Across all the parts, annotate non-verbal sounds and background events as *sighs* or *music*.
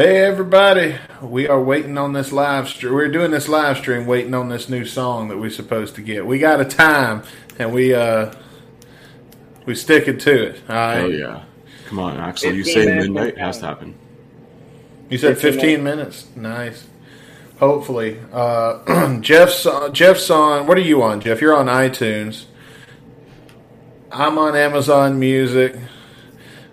Hey everybody, we are waiting on this live stream. We're doing this live stream, waiting on this new song that we're supposed to get. We got a time, and we uh we sticking to it. All right. Oh yeah. Come on, Axl. You say midnight has to happen. You said 15 15 minutes. Nice. Hopefully, uh, Jeff's Jeff's on. What are you on, Jeff? You're on iTunes. I'm on Amazon Music.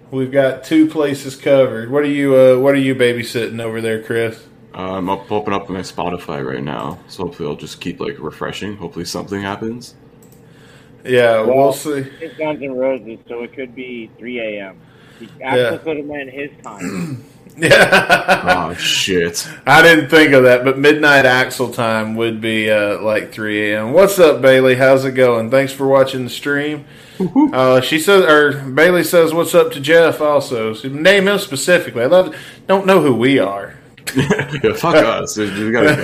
We've got two places covered. What are you? Uh, what are you babysitting over there, Chris? Uh, I'm up, open up my Spotify right now, so hopefully I'll just keep like refreshing. Hopefully something happens. Yeah, we'll Well- see. It's Guns N' Roses, so it could be 3 a.m. Axl Yeah. could have meant his time. *clears throat* Yeah, *laughs* oh shit! I didn't think of that, but midnight Axl time would be uh, like 3 a.m. What's up, Bailey? How's it going? Thanks for watching the stream. Uh, she says, or Bailey says, "What's up to Jeff?" Also, so name him specifically. I love. Don't know who we are. yeah, *laughs* fuck us. We we gotta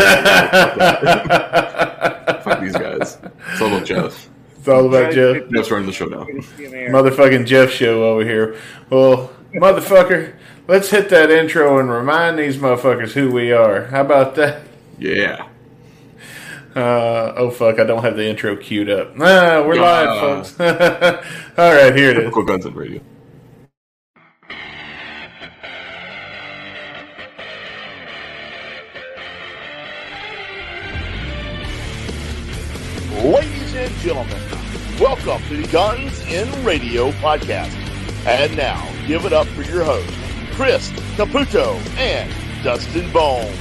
fuck these guys. It's all about Jeff. It's all about Jeff. Jeff's running the show now. Good to see him here. Motherfucking Jeff show over here. Well, motherfucker, let's hit that intro and remind these motherfuckers who we are. How about that? Yeah. Uh, oh fuck, I don't have the intro queued up. Ah, we're Yeah. live, folks. *laughs* All right, here it is. Typical Guns and Radio. Ladies and gentlemen, welcome to the Guns in Radio podcast. And now, give it up for your hosts, Chris Caputo and Dustin Bones.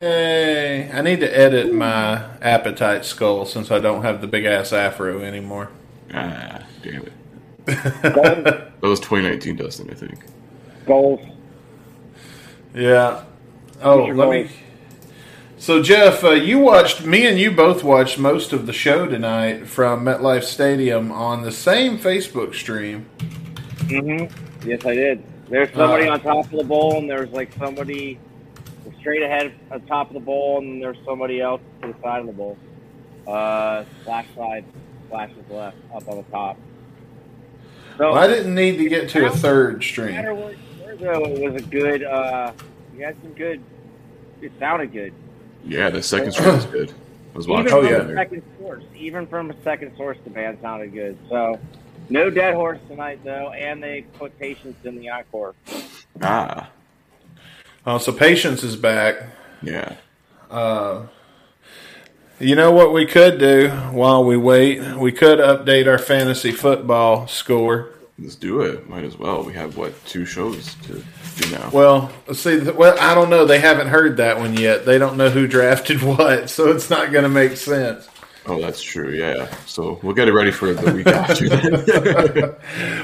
Hey, I need to edit my appetite skull since I don't have the big ass afro anymore. Ah, damn it. *laughs* That was 2019, Dustin. I think. Goals. Yeah. Oh, your let me. So Jeff, uh, you watched me and you both watched most of the show tonight from MetLife Stadium on the same Facebook stream. Mm-hmm. Yes, I did. There's somebody Uh. on top of the bowl, and there's like somebody straight ahead on top of the bowl, and there's somebody else to the side of the bowl. Uh, slash side, slash is left, up on the top. So, Well, I didn't need to get to a third no stream. matter what, though, it was a good. Uh, you had some good. It sounded good. Yeah, the second stream was good. I was Even watching. Oh, from yeah. a second source, even from a second source, the band sounded good. So, no dead horse tonight though, and they put patience in the encore. Ah, Oh, so patience is back. yeah. Uh, you know what we could do while we wait? We could update our fantasy football score. Let's do it. Might as well. We have what two shows to do now. Well, see. Well, I don't know. They haven't heard that one yet. They don't know who drafted *laughs* what, so it's not going to make sense. Oh, that's true. Yeah. So we'll get it ready for the week after.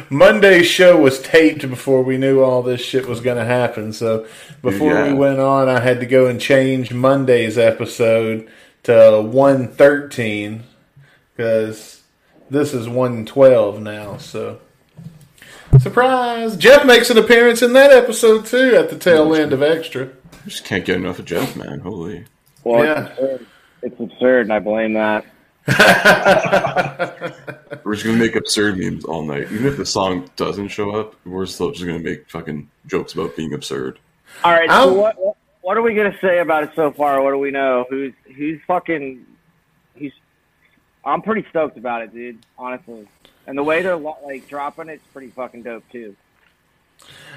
*laughs* Monday's show was taped before we knew all this shit was going to happen. So before Yeah. we went on, I had to go and change Monday's episode to one thirteen because this is one twelve now. So surprise! Jeff makes an appearance in that episode too at the tail end of extra. I just can't get enough of Jeff, man. Holy. Well, Yeah. it's, absurd. it's absurd, and I blame that. *laughs* We're just gonna make absurd memes all night. Even if the song doesn't show up, we're still just gonna make fucking jokes about being absurd. All right, so what, what what are we gonna say about it so far? What do we know? Who's who's fucking? He's. I'm pretty stoked about it, dude. Honestly, and the way they're like dropping it's pretty fucking dope too.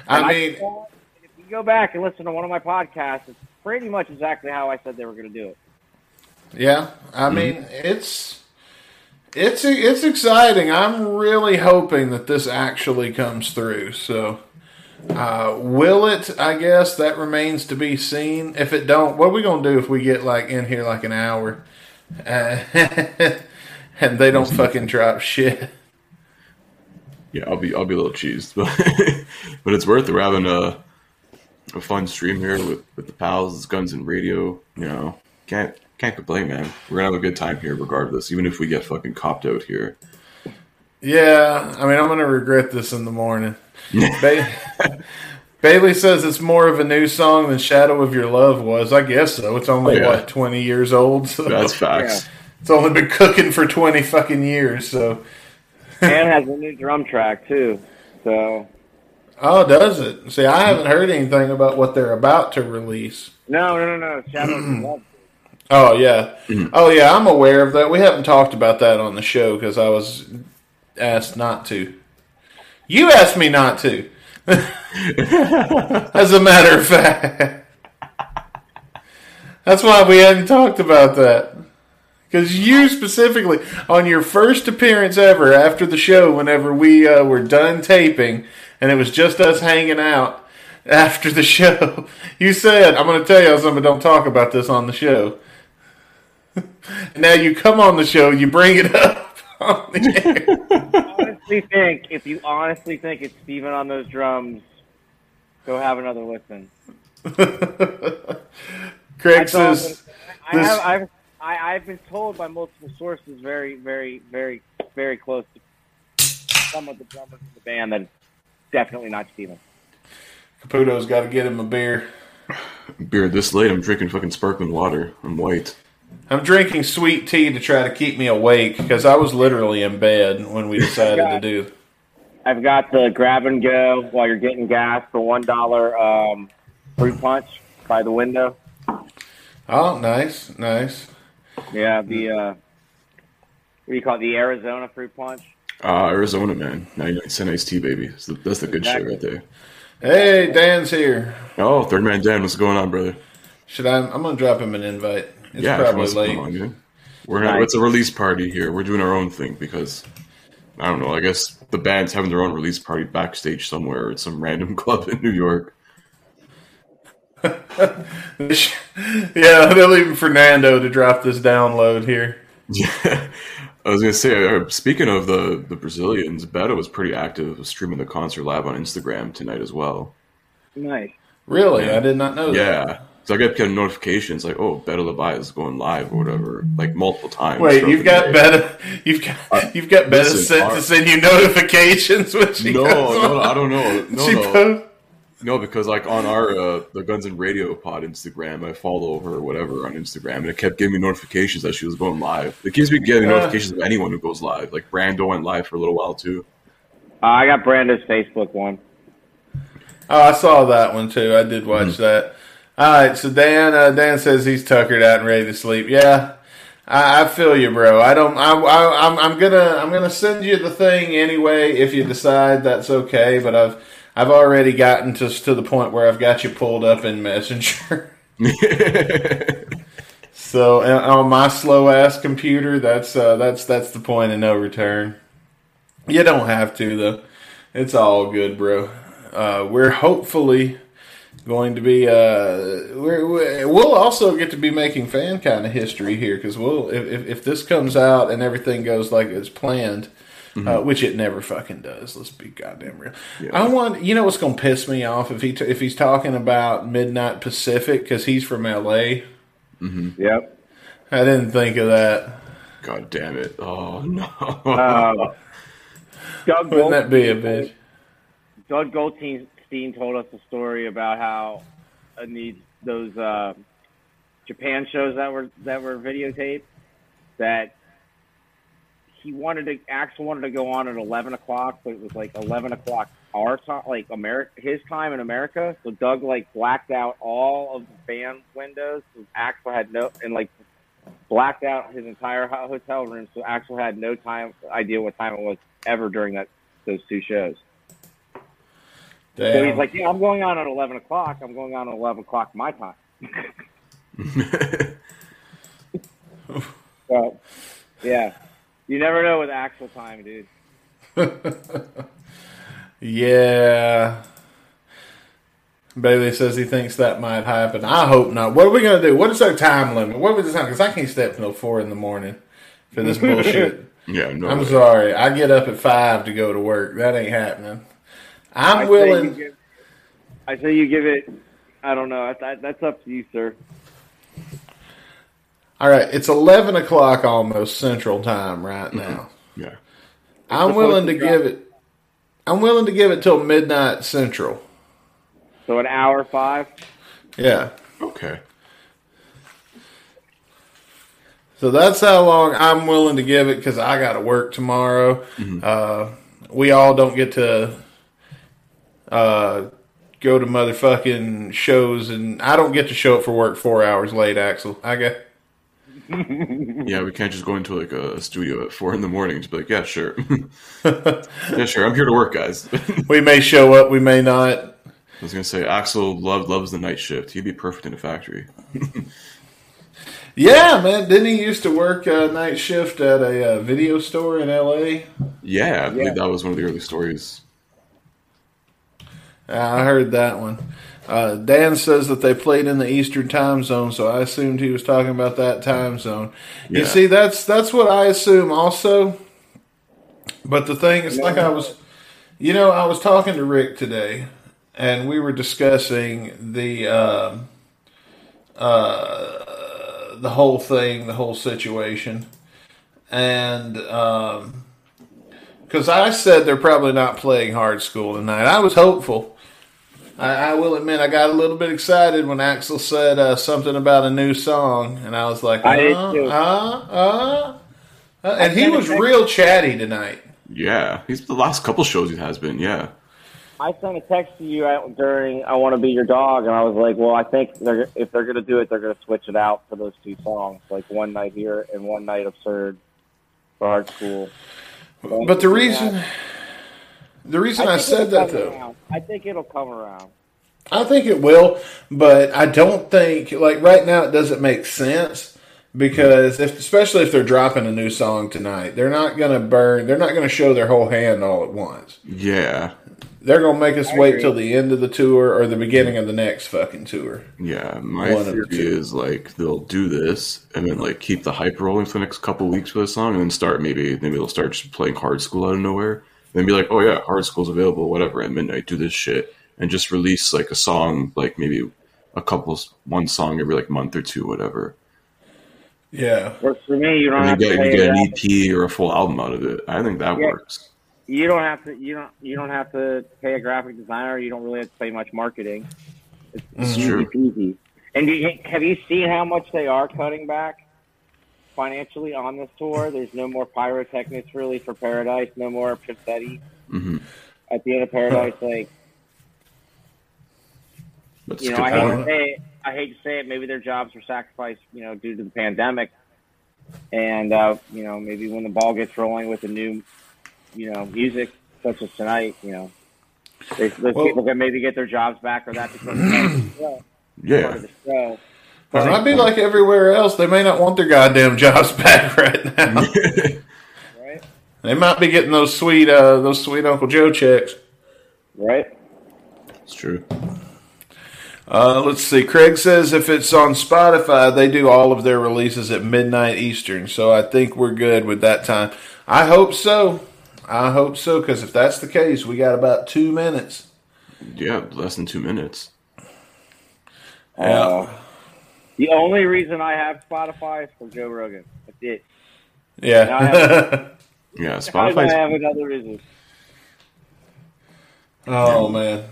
And I mean, if you go back and listen to one of my podcasts, it's pretty much exactly how I said they were gonna do it. Yeah, I mean it's it's it's exciting. I'm really hoping that this actually comes through. So, uh, will it? I guess that remains to be seen. If it don't, what are we gonna do if we get like in here like an hour, uh, *laughs* and they don't fucking drop shit? Yeah, I'll be I'll be a little cheesed, *laughs* but but it's worth it. We're having a a fun stream here with, with the pals, it's guns and radio. You know, can't can't complain, man. We're gonna have a good time here, regardless. Even if we get fucking copped out here. Yeah, I mean I'm gonna regret this in the morning. *laughs* Ba- Bailey says it's more of a new song than "Shadow of Your Love" was. I guess so. It's only Oh, yeah. what twenty years old. So. That's facts. It's only been cooking for twenty fucking years, so and has a new drum track too. So Oh, does it? See, I haven't heard anything about what they're about to release. no, no, no, no. Shadows. Mm-hmm. Oh yeah, mm-hmm. oh yeah. I'm aware of that. We haven't talked about that on the show because I was asked not to. You asked me not to. *laughs* As a matter of fact, that's why we hadn't talked about that. Because you specifically, on your first appearance ever after the show, whenever we uh, were done taping, and it was just us hanging out after the *laughs* show, you said, "I'm going to tell you something. Don't talk about this on the show." *laughs* now you come on the show, you bring it *laughs* up on the air. honestly think if you honestly think it's Steven on those drums, go have another listen. Craig I says, I have I've I, I've been told by multiple sources very, very, very, very close to some of the drummers in the band that it's definitely not Steven. Caputo's got to get him a beer. Beer this late, I'm drinking fucking sparkling water. I'm white. I'm drinking sweet tea to try to keep me awake because I was literally in bed when we decided to do. I've got the grab and go while you're getting gas for one dollar um, fruit punch by the window. Oh, nice, nice. Yeah, the uh, what do you call it? The Arizona fruit punch. Uh, Arizona, man. 99 cent iced tea, baby. That's the, that's the good Exactly. shit right there. Hey, Dan's here. Oh, Third Man Dan, what's going on, brother? Should I? I'm gonna drop him an invite. It's yeah, probably late. come on, dude. We're not, Nice. it's a release party here. We're doing our own thing because I don't know. I guess the band's having their own release party backstage somewhere at some random *laughs* club in New York. *laughs* *laughs* yeah, they're leaving Fernando to drop this download here. Yeah, I was gonna say. Uh, speaking of the the Brazilians, Beta was pretty active streaming the concert live on Instagram tonight as well. Nice. Really, Yeah. I did not know that. Yeah, so I kept getting notifications like, "Oh, Beta Lebeis is going live" or whatever, like multiple times. Wait, *laughs* you've got day. Beta, you've got you've got Beta sent our- to send you *laughs* notifications when she No, goes no. I don't know. No, she no. posts. No, because like on our uh, the Guns and Radio Pod Instagram, I follow her or whatever on Instagram, and it kept giving me notifications that she was going live. It keeps me getting Uh. notifications of anyone who goes live. Like Brando went live for a little while too. Uh, I got Brando's Facebook one. Oh, I saw that one too. I did watch Mm-hmm. that. All right, so Dan, uh, Dan says he's tuckered out and ready to sleep. Yeah, I, I feel you, bro. I don't. I, I, I'm, I'm gonna, I'm gonna send you the thing anyway. If you decide that's okay, but I've, I've already gotten to to the point where I've got you pulled up in Messenger. *laughs* so uh, on my slow ass computer, that's uh, that's that's the point of no return. You don't have to though. It's all good, bro. Uh, we're hopefully going to be. Uh, we we'll also get to be making fan kind of history here because we'll if if this comes out and everything goes like it's planned. Uh, which it never fucking does. Let's be goddamn real. Yeah. I want you know what's gonna piss me off if he t- if he's talking about Midnight Pacific because he's from L.A. Yep. I didn't think of that. God damn it! Oh no! Uh, Doug Wouldn't that be a Goldstein- bitch? Doug Goldstein told us a story about how uh, these those uh, Japan shows that were that were videotaped that he wanted to Axl wanted to go on at eleven o'clock, but it was like eleven o'clock our time, like America, his time in America. So Doug like blacked out all of the band windows. So Axl had no and like blacked out his entire hotel room. So Axl had no time idea what time it was ever during that those two shows. So he's like, yeah, I'm going on at 11 o'clock. I'm going on at 11 o'clock my time. *laughs* So, yeah. You never know with actual time, dude. *laughs* Yeah. Bailey says he thinks that might happen. I hope not. What are we going to do? What is our time limit? What was the time? Because I can't stay up until 4 in the morning for this *laughs* bullshit. yeah, no. I'm way. sorry. I get up at 5 to go to work. That ain't happening. I I'm say willing. give- I say you give it, I don't know. That, that's up to you, sir. All right. It's 11 o'clock almost Central Time right now. Yeah, I'm supposed willing to to drop- give it. I'm willing to give it till midnight Central. So an hour five. Yeah. okay. So that's how long I'm willing to give it because I got to work tomorrow. Uh, we all don't get to uh, go to motherfucking shows, and I don't get to show up for work four hours late. Axl, I get. Yeah, we can't just go into like a studio at four in the morning to be like, yeah, sure. *laughs* yeah, sure. I'm here to work, guys. We may show up, we may not. I was gonna say Axl love, loves the night shift. He'd be perfect in a factory. *laughs* Yeah, man. Didn't he used to work uh, night shift at a uh, video store in L.A.? Yeah, I believe that was one of the early stories. I heard that one. Uh, Dan says that they played in the Eastern time zone, so I assumed he was talking about that time zone. You see, that's that's what I assume also. But the thing is, like I was, you know, I was talking to Rick today, and we were discussing the um uh, the whole thing, the whole situation, and. Um, because I said they're probably not playing hard skool tonight. I was hopeful. I, I will admit I got a little bit excited when Axl said uh, something about a new song, and I was like, uh, I uh, uh, uh. And he was real chatty tonight. Yeah, he's the last couple shows he has been. Yeah, I sent a text to you during "I Want to Be Your Dog," and I was like, "Well, I think they're if they're going to do it, they're going to switch it out for those two songs, like one night here and one night absurd for Hard Skool." But the reason, the reason I, think said that though, around. I think it'll come around. I think it will, but I don't think like right now it doesn't make sense because if especially if they're dropping a new song tonight, they're not going to burn. They're not going to show their whole hand all at once. yeah, They're gonna make us I wait agree. till the end of the tour or the beginning of the next fucking tour. yeah. My One of the theory two. is like they'll do this and then like keep the hype rolling for the next couple weeks for the song, and then start maybe maybe they'll start just playing Hard Skool out of nowhere. Then be like, oh yeah, Hard Skool's available, whatever. At midnight, do this shit, and just release like a song, like maybe a couple, one song every like month or two, whatever. Yeah, Works for me. You don't And have you to get, pay you get an EP or a full album out of it. I think that Yeah. works. You don't have to. You don't. You don't have to pay a graphic designer. You don't really have to pay much marketing. It's, It's easy true. peasy. And do you, have you seen how much they are cutting back financially on this tour? There's no more pyrotechnics really for Paradise. No more confetti hmm at the end of Paradise. Like That's you know, I hate to say it. I hate to say it. Maybe their jobs were sacrificed, you know, due to the pandemic. And uh, you know, maybe when the ball gets rolling with the new, you know, music such as tonight, you know, they, those Well- people can maybe get their jobs back, or that becomes *clears throat* part of the show. Part Yeah, of the show. It But, might be like everywhere else. They may not want their goddamn jobs *laughs* back right now. *laughs* right, they might be getting those sweet, uh, those sweet Uncle Joe checks. right. it's true. Uh, let's see. Craig says if it's on Spotify, they do all of their releases at midnight Eastern. So I think we're good with that time. I hope so. I hope so because if that's the case, we got about two minutes. Yeah, less than two minutes. Yeah. Uh, the only reason I have Spotify is for Joe Rogan. That's it. Yeah. *laughs* Yeah, Spotify. *laughs* I have another reason. oh man.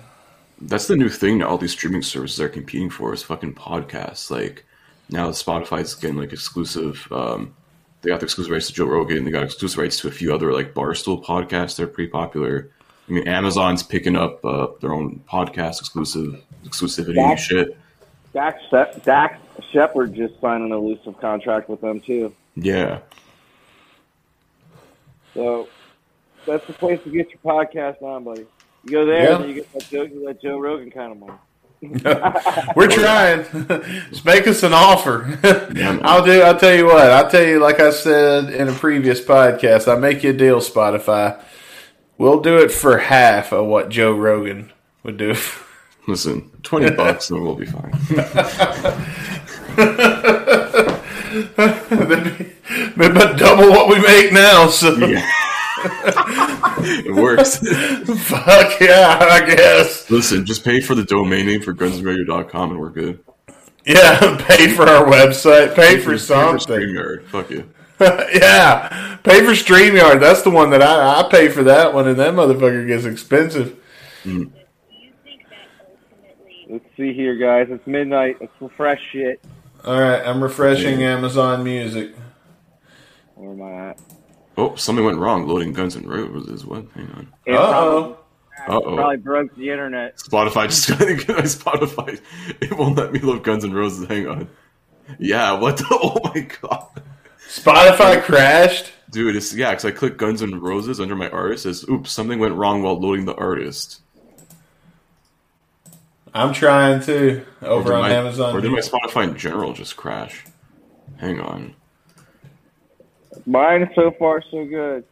that's the new thing now all these streaming services are competing for is fucking podcasts like now spotify's getting like exclusive um they got the exclusive rights to joe rogan they got exclusive rights to a few other like barstool podcasts they're pretty popular i mean amazon's picking up uh, their own podcast exclusive exclusivity and shit Dax, Dax Shepard just signed an elusive contract with them too. yeah So that's the place to get your podcast on, buddy. You go there, Yeah. and you get that Joe, that Joe Rogan kind of money. *laughs* We're trying. Just *laughs* make us an offer. I'll do. I'll tell you what. I'll tell you. Like I said in a previous podcast, I make you a deal, Spotify. We'll do it for half of what Joe Rogan would do. listen 20 bucks *laughs* and we'll be fine *laughs* They're about double what we make now. So yeah *laughs* it works fuck yeah, I guess. listen just pay for the domain name for gunsradio.com and we're good Yeah, *laughs* pay for our website. Pay for something. StreamYard. Fuck you. yeah, pay for Streamyard. That's the one that I, I pay for that one, and that motherfucker gets expensive. Mm. Let's see here, guys. It's midnight. Let's refresh shit. All right, I'm refreshing Amazon Music. Where am I at? Oh, something went wrong. Loading Guns N' Roses. What? Hang on. Uh-oh. Uh-oh. probably broke the internet. Spotify just *laughs* got Spotify. It won't let me load Guns N' Roses. Hang on. Yeah. What? The, *laughs* oh my god. Spotify crashed. Dude, it's yeah, because I clicked Guns N' Roses under my artist. It says, "Oops, something went wrong while loading the artist." I'm trying to over on my, Amazon. Or did my Spotify in general just crash? Hang on. Mine so far so good.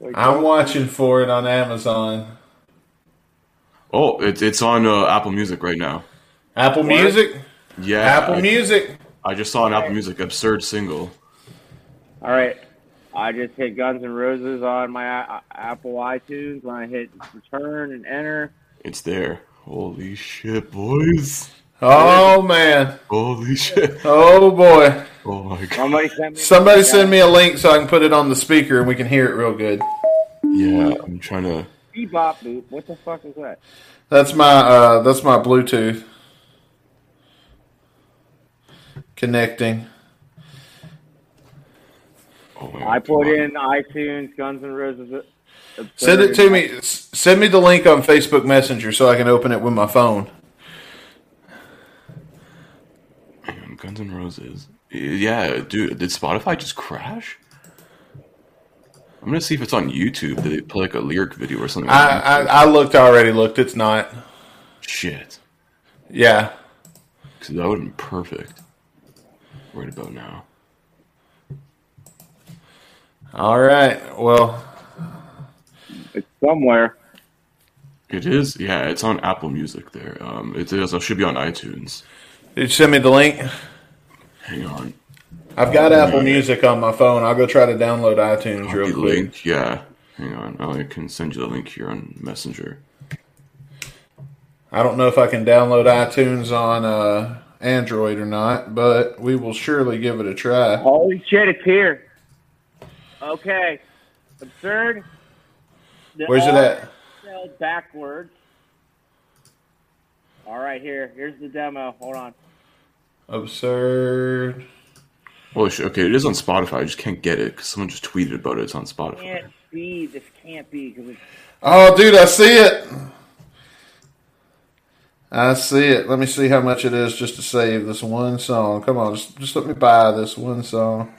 Like, I'm watching for it on Amazon. Oh, it's it's on uh, Apple Music right now. Apple What? Music. Yeah, Apple I, Music. I just saw on Apple Music absurd single. All right. I just hit Guns N' Roses on my a- Apple iTunes. When I hit return and enter, It's there. Holy shit, boys! Oh man. Holy shit! Oh boy. Oh my god! somebody sent me. Somebody send me a link so I can put it on the speaker and we can hear it real good. Yeah, I'm trying to. Bebop boop. What the fuck is that? That's my uh that's my Bluetooth. Connecting. Oh I put God. in iTunes Guns N' Roses. uh, Send it to me. Send me the link on Facebook Messenger so I can open it with my phone. Man, Guns N' Roses. Yeah, dude, did Spotify just crash? I'm gonna see if it's on YouTube. Did they play like a lyric video or something? I, I I looked already. Looked. It's not. Shit, Yeah. because that would have been perfect. Right about now. All right. Well, It's somewhere. It is, yeah. It's on Apple Music there. Um, it is. It should be on iTunes. did you send me the link? Hang on. I've got Apple Music on my phone. I'll go try to download iTunes real quick. link. Yeah. Hang on. Oh, I can send you the link here on Messenger. I don't know if I can download iTunes on uh, Android or not, but we will surely give it a try. Holy shit, it's here. Okay. Absurd. The Where's it R at? spelled backwards. All right, here. Here's the demo. Hold on. Absurd. Oh, Holy shit. Okay, it is on Spotify. I just can't get it because someone just tweeted about it. It's on Spotify. Can't be. This can't be because it's Oh, dude, I see it. I see it. Let me see how much it is just to save this one song. Come on, just, just let me buy this one song.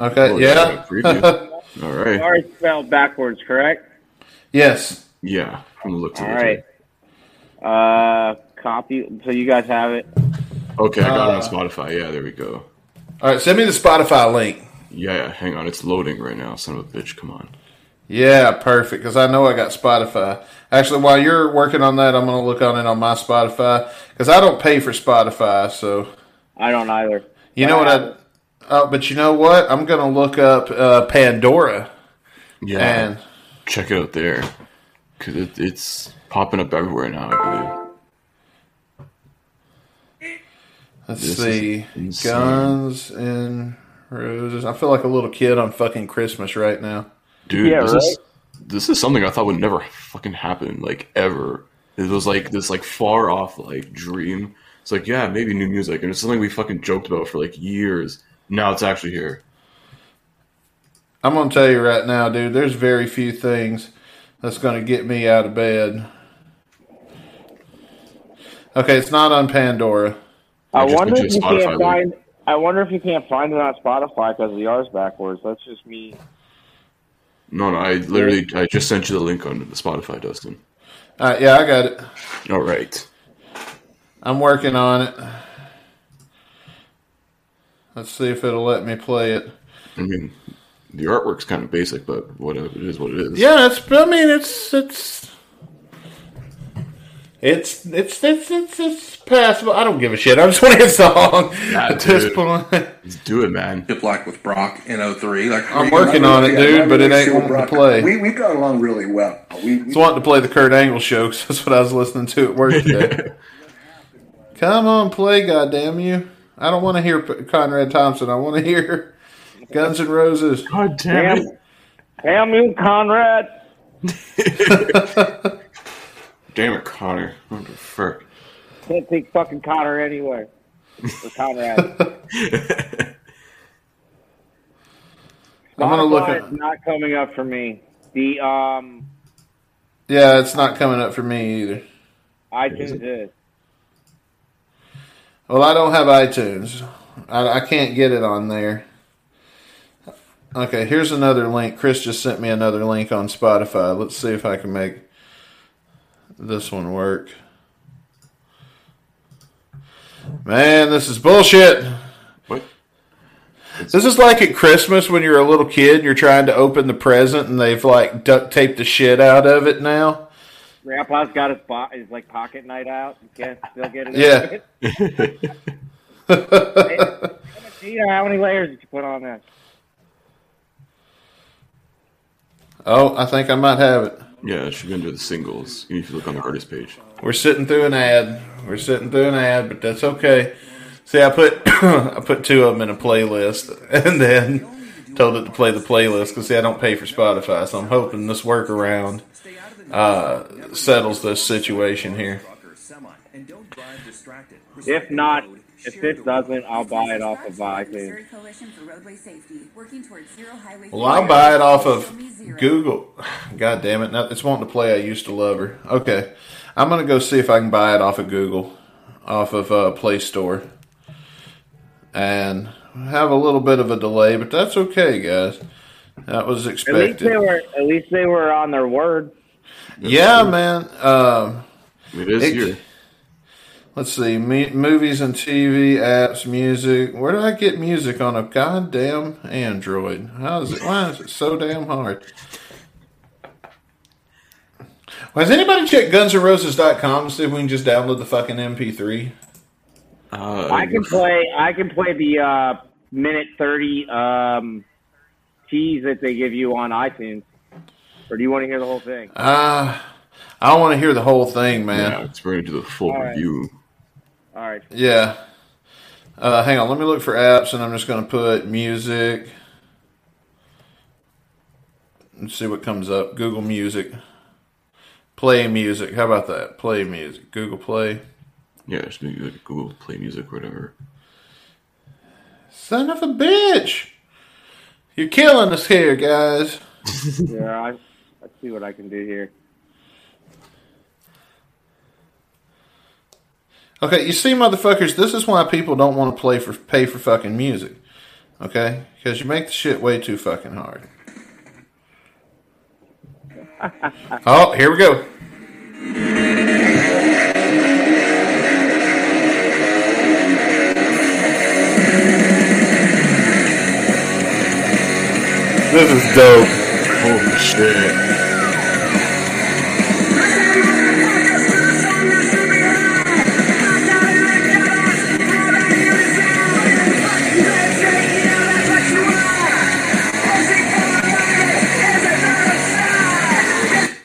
Okay, Oh, yeah. preview. *laughs* All right. R spelled backwards, correct? yes. Yeah. From the look to All the right. Uh, copy. So you guys have it. Okay, I got Uh, it on Spotify. Yeah, there we go. All right, send me the Spotify link. Yeah, yeah, hang on. It's loading right now. Son of a bitch. Come on. Yeah, perfect. Because I know I got Spotify. Actually, while you're working on that, I'm going to look on it on my Spotify because I don't pay for Spotify. So I don't either. you know what I? Oh, but you know what? I'm going to look up uh, Pandora Yeah. and check it out there because it, it's popping up everywhere now. I let's This see. Guns and Roses. I feel like a little kid on fucking Christmas right now. dude. Yeah, this right? is this is something I thought would never fucking happen, like ever. It was like this like far off like dream. It's like yeah, maybe new music, and it's something we fucking joked about for like years. Now it's actually here. I'm going to tell you right now, dude. There's very few things that's going to get me out of bed. Okay, it's not on Pandora. I just wonder if you Spotify can't link. find. I wonder if you can't find it on Spotify because the R's backwards. That's just me. No, no, I literally I just sent you the link on the Spotify, Dustin. All right, yeah, I got it. All right. I'm working on it. Let's see if it'll let me play it. I mean, the artwork's kind of basic, but whatever it is, what it is. Yeah, it's. I mean, it's it's. It's it's it's it's it's passable. I don't give a shit. I just want to hit a song Yeah, at this dude. point. Let's do it, man. Hip like with Brock in 03. Like I'm working on it, dude, but it ain't wanting to play. We we've got along really well. We, we Just wanting to play the Kurt Angle show 'cause that's what I was listening to at work today. *laughs* Come on, play, goddamn you! I don't want to hear Conrad Thompson. I want to hear Guns N' Roses. God damn Damn, damn you, Conrad. *laughs* Damn it, Connor. What the frick? Can't take fucking Connor anywhere. Or Conrad. *laughs* I'm gonna look Spotify at- is not coming up for me. The um Yeah, it's not coming up for me either. iTunes is. Well, I don't have iTunes. I, I can't get it on there. Okay, here's another link. Chris just sent me another link on Spotify. Let's see if I can make this one work. Man, this is bullshit. what? This is like at Christmas when you're a little kid and you're trying to open the present and they've like duct taped the shit out of it now. Grandpa's got his, bo- his like pocket night out. You can't still get it. Yeah. Gina, *laughs* how many layers did you put on that? Oh, I think I might have it. Yeah, it should be under the singles. You need to look on the artist page. We're sitting through an ad. We're sitting through an ad, but that's okay. See, I put *coughs* I put two of them in a playlist, *laughs* and then told it to play the playlist because see, I don't pay for Spotify, so I'm hoping this workaround uh, settles this situation here. If not, if this doesn't, I'll buy it off of iTunes. Well, I'll buy it off of Google. *sighs* God damn it! Now, it's wanting to play. I used to love her. Okay, I'm gonna go see if I can buy it off of Google, off of uh, Play Store, and have a little bit of a delay, but that's okay, guys. That was expected. At least expected. they were. At least they were on their word. Yeah, man. Um, It is It- here. let's see, me, movies and TV apps, music. Where do I get music on a goddamn Android? How is it? Why is it so damn hard? Well, has anybody checked GunsN'Roses.com to see if we can just download the fucking MP3? Uh, I can play. I can play the uh, minute thirty um, keys that they give you on iTunes. Or do you want to hear the whole thing? Uh, I want to hear the whole thing, man. Yeah, it's going to do the full All right. review. All right. Yeah. Uh, hang on, let me look for apps, and I'm just going to put music. Let's see what comes up. Google Music. Play music. How about that? Play music. Google Play. Yeah, just maybe like Google Play Music whatever. Son of a bitch! You're killing us here, guys. *laughs* Yeah, I, let's see what I can do here. Okay, you see, motherfuckers, this is why people don't want to play for pay for fucking music. Okay, because you make the shit way too fucking hard. *laughs* oh, here we go. This is dope. Holy shit.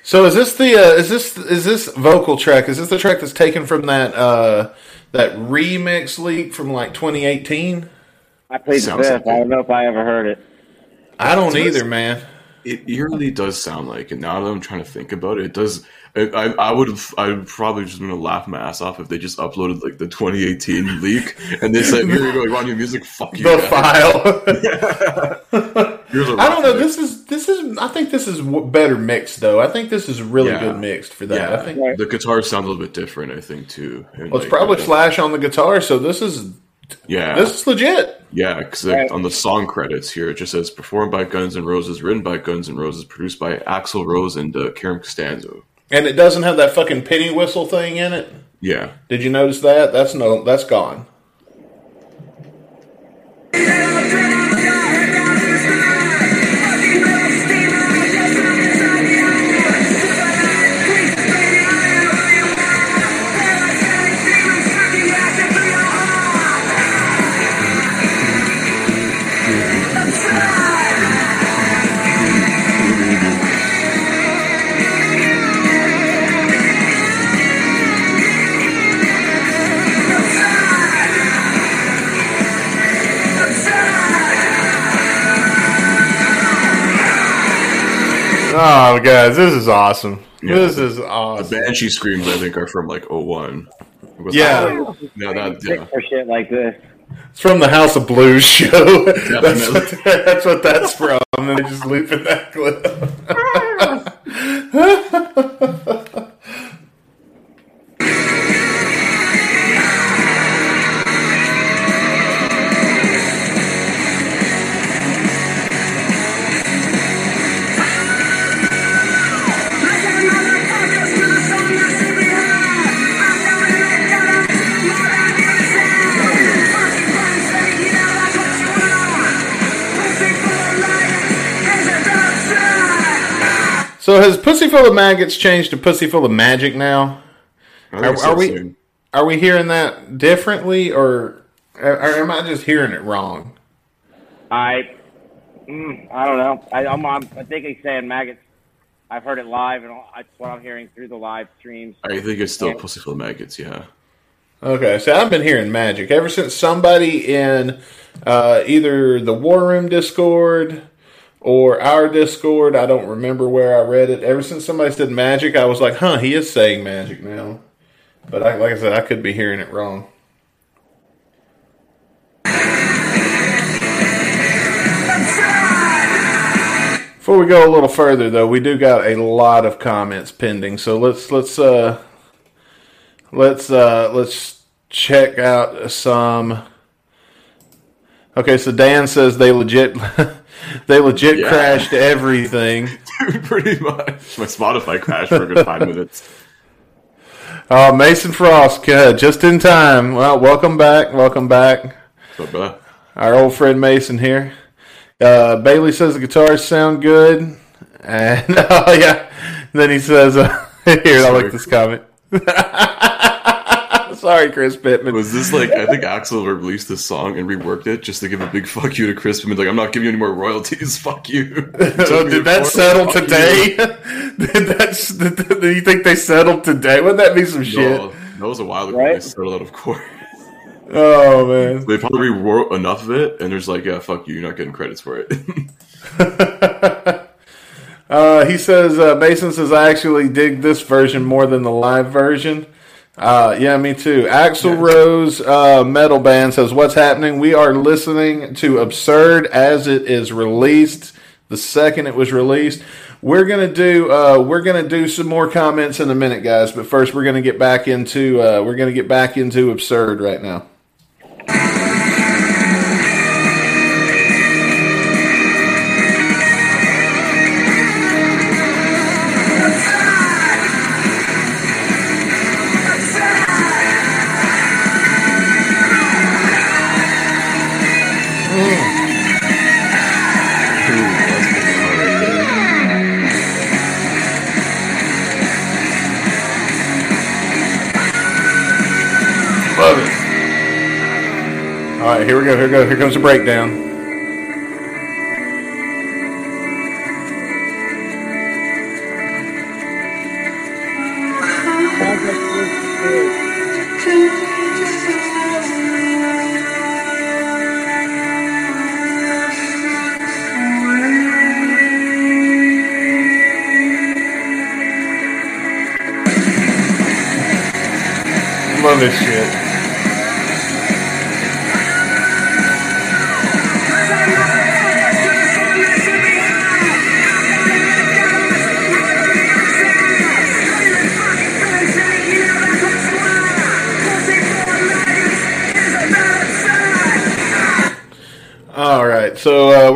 So is this the uh, is this is this vocal track? Is this the track that's taken from that uh, that remix leak from like 2018? I played the Sounds fifth. like I don't know if I ever heard it. I don't Does- either, man. It eerily does sound like, and now that I'm trying to think about it, it does. I, I, would have, I would probably just gonna laugh my ass off if they just uploaded like the 2018 *laughs* leak and they said, "Here you go, you want new music? Fuck you." The guys." file. *laughs* I don't know. rough This is this is. I think this is better mixed though. I think this is really Yeah. good mixed for that. Yeah, I think. The guitars sound a little bit different. I think too. And, Well, it's like, probably Slash on the guitar, so this is Yeah, this is legit. yeah. Because Right. on the song credits here, it just says performed by Guns N' Roses, written by Guns N' Roses, produced by Axl Rose and uh, Caram Costanzo. And it doesn't have that fucking penny whistle thing in it. Yeah, Did you notice that? That's no. That's gone. Oh, guys, this is awesome. This is awesome. The Banshee screams I think are from like 01. Was Yeah. that- no, that yeah. for shit like this. It's from the House of Blues show. that's, what, that's what that's from. And they just looping that clip. *laughs* *laughs* So has Pussy Full of Maggots changed to Pussy Full of Magic now? Are- it's are we- same. Are we hearing that differently, or, or am I just hearing it wrong? I, mm, I don't know. I, I'm, I'm, I think he's saying maggots. I've heard it live, and all- that's what I'm hearing through the live streams. I think it's still Yeah. pussy full of maggots. Yeah. Okay, so I've been hearing magic ever since somebody in uh, either the War Room Discord or our Discord. I don't remember where I read it. Ever since somebody said magic, I was like, "Huh, he is saying magic now." But I, like I said, I could be hearing it wrong. Before we go a little further, though, we do got a lot of comments pending. So let's let's uh, let's uh let's check out some okay so dan says they legit *laughs* they legit Yeah. crashed everything. *laughs* Dude, pretty much. My Spotify crashed for a good five minutes. oh mason frost uh, just in time. Well welcome back welcome back. Uh, our old friend mason here. Uh bailey says the guitars sound good. And *laughs* oh yeah. Then he says uh, *laughs* here i like this comment sorry chris pitman was this like I think Axl released this song and reworked it just to give a big fuck you to Chris Pitman? Like I'm not giving you any more royalties. *laughs* Fuck you. Oh, *laughs* did that settle today? *laughs* did that? Did, do you think they settled today? Wouldn't that be some shit? That was a while ago. Right? They settled out of court. Oh man. They probably rewrote enough of it, and there's like, yeah, fuck you. You're not getting credits for it. Uh, he says, uh, Mason says, I actually dig this version more than the live version. Uh, yeah, me too. Axl Rose uh, Metal Band says, What's happening? We are listening to Absurd as it is released. The second it was released, we're gonna do uh, we're gonna do some more comments in a minute, guys. But first, we're gonna get back into uh, we're gonna get back into Absurd right now. Here we go. Here we go. Here comes the breakdown.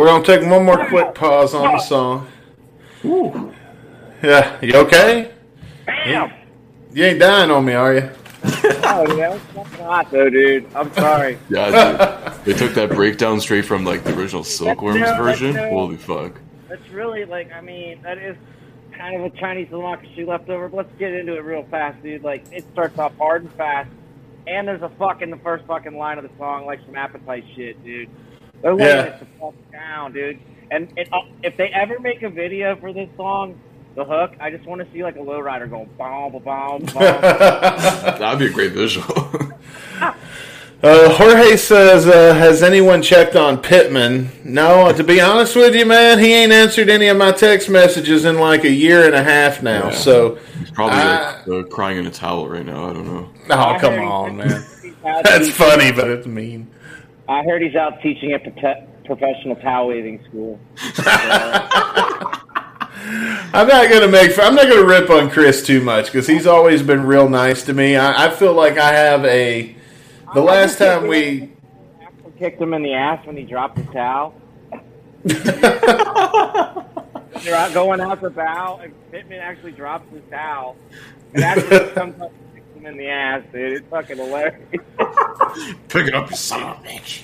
So we're gonna take one more quick pause on the song. Ooh. Yeah, you okay? Damn. You ain't dying on me, are you? Oh yeah, it's hot though, dude. I'm sorry. *laughs* Yeah, dude. they took that breakdown straight from like the original Silkworms That's no- version. that's no- Holy fuck! That's really like, I mean, that is kind of a Chinese democracy leftover. But let's get into it real fast, dude. Like, it starts off hard and fast, and there's a fuck in the first fucking line of the song, like some appetite shit, dude. They're laying Yeah. it the fuck down, dude. And it, uh, if they ever make a video for this song, the hook, I just want to see like a lowrider going bomb, bomb, bomb. *laughs* That'd be a great visual. *laughs* Uh, Jorge says, uh, "Has anyone checked on Pitman?" No. To be honest with you, man, he ain't answered any of my text messages in like a year and a half now. Yeah. So, He's probably I- like, uh, crying in a towel right now. I don't know. oh I come heard on, he's- man. he's out That's teaching- funny, but it's mean. I heard he's out teaching at prote- professional towel waving school. *laughs* I'm not gonna make. I'm not gonna rip on Chris too much because he's always been real nice to me. I, I feel like I have a. The last time we. Axl kicked him in the ass when he dropped his towel. *laughs* They're out going out the bow, and Pitman actually drops his towel. And actually comes up him in the ass, dude. It's fucking hilarious. *laughs* Pick it up, you son of a bitch.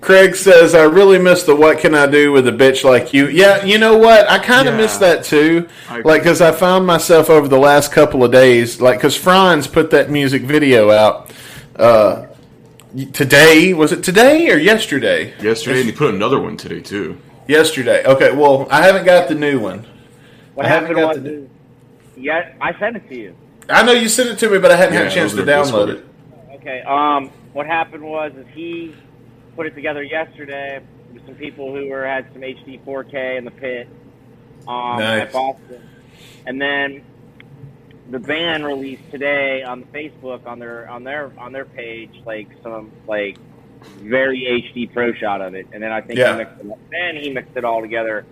Craig says, "I really miss the what can I do with a bitch like you." Yeah, you know what? I kind of Yeah. miss that too. I. Like, because I found myself over the last couple of days, like, because Franz put that music video out uh, today. Was it today or yesterday? Yesterday, and he put another one today too. Yesterday. Okay. Well, I haven't got the new one. What I haven't happened got was, the- yeah, I sent it to you. I know you sent it to me, but I hadn't had a chance to download it. Okay. Um, what happened was is he put it together yesterday with some people who were had some HD 4K in the pit um, Nice. at Boston, and then the band released today on Facebook on their on their on their page like some like very HD pro shot of it, and then I think Yeah. he mixed it, then he mixed it all together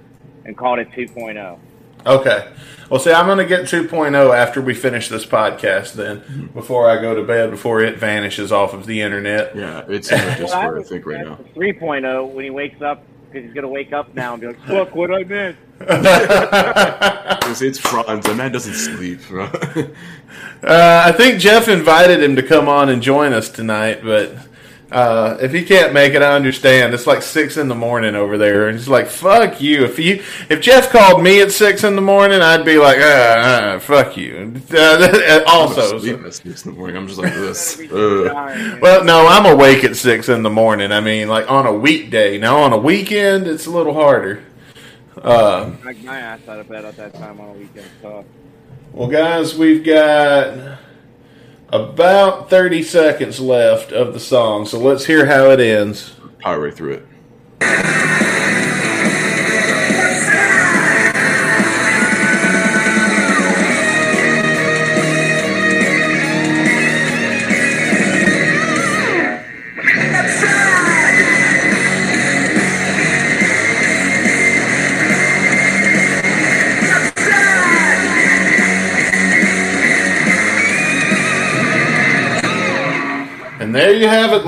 and called it oh. 2.0. Okay. Well, see, I'm going to get 2.0 after we finish this podcast. Then, before I go to bed, before it vanishes off of the internet. Yeah, it's in the Well, Discord, I think, right now. 3.0 when he wakes up because he's gonna wake up now and be like, *laughs* "Fuck, what I missed." *laughs* It's, it's Franz. That man doesn't sleep, bro. Uh, I think Jeff invited him to come on and join us tonight, but uh, if he can't make it, I understand. It's like six in the morning over there, and he's like, "Fuck you." If you if Jeff called me at six in the morning, I'd be like, "Uh, uh fuck you." *laughs* Uh, also, sleep so- six in the morning. I'm just like this. *laughs* Every single Ugh. time. well, no, I'm awake at six in the morning. I mean, like on a weekday. Now on a weekend, it's a little harder. Uh, Knock my ass out of bed at that time on a weekend. So Well, guys, we've got about 30 seconds left of the song, so let's hear how it ends. Power right through it.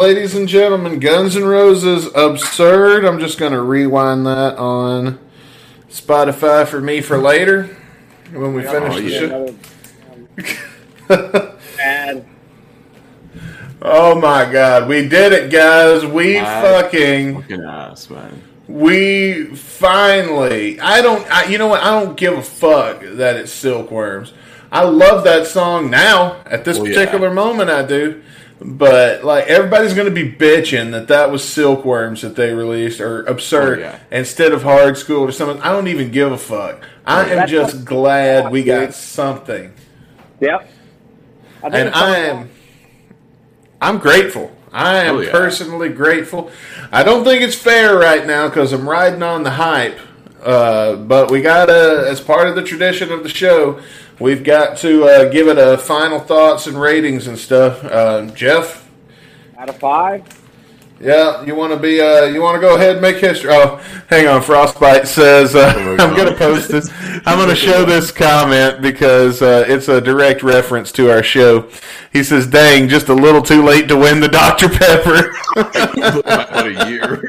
Ladies and gentlemen. Guns N' Roses Absurd. I'm just going to rewind that on Spotify for me for later when we oh, finish Oh, the yeah. show. another bad. Oh my god, we did it, guys. We My fucking. Fucking ass, man. We finally. I don't. I, you know what? I don't give a fuck that it's Silkworms. I love that song now. At this Well, yeah. particular moment, I do. But like everybody's going to be bitching that that was Silkworms that they released or absurd Oh, yeah. instead of Hard Skool or something. I don't even give a fuck. I am That's just what- glad we got something, Yep. I think and it's I something- am. I'm grateful. I am Oh, yeah. personally grateful. I don't think it's fair right now because I'm riding on the hype. Uh, but we got to, as part of the tradition of the show, we've got to uh, give it a final thoughts and ratings and stuff. Uh, Jeff, out of five. yeah, you want to be, uh, you want to go ahead and make history? Oh, hang on. Frostbite says uh, Oh *laughs* I'm going to post this. I'm going to show this comment because uh, it's a direct reference to our show. He says, "Dang, just a little too late to win the Dr Pepper." *laughs* About a year.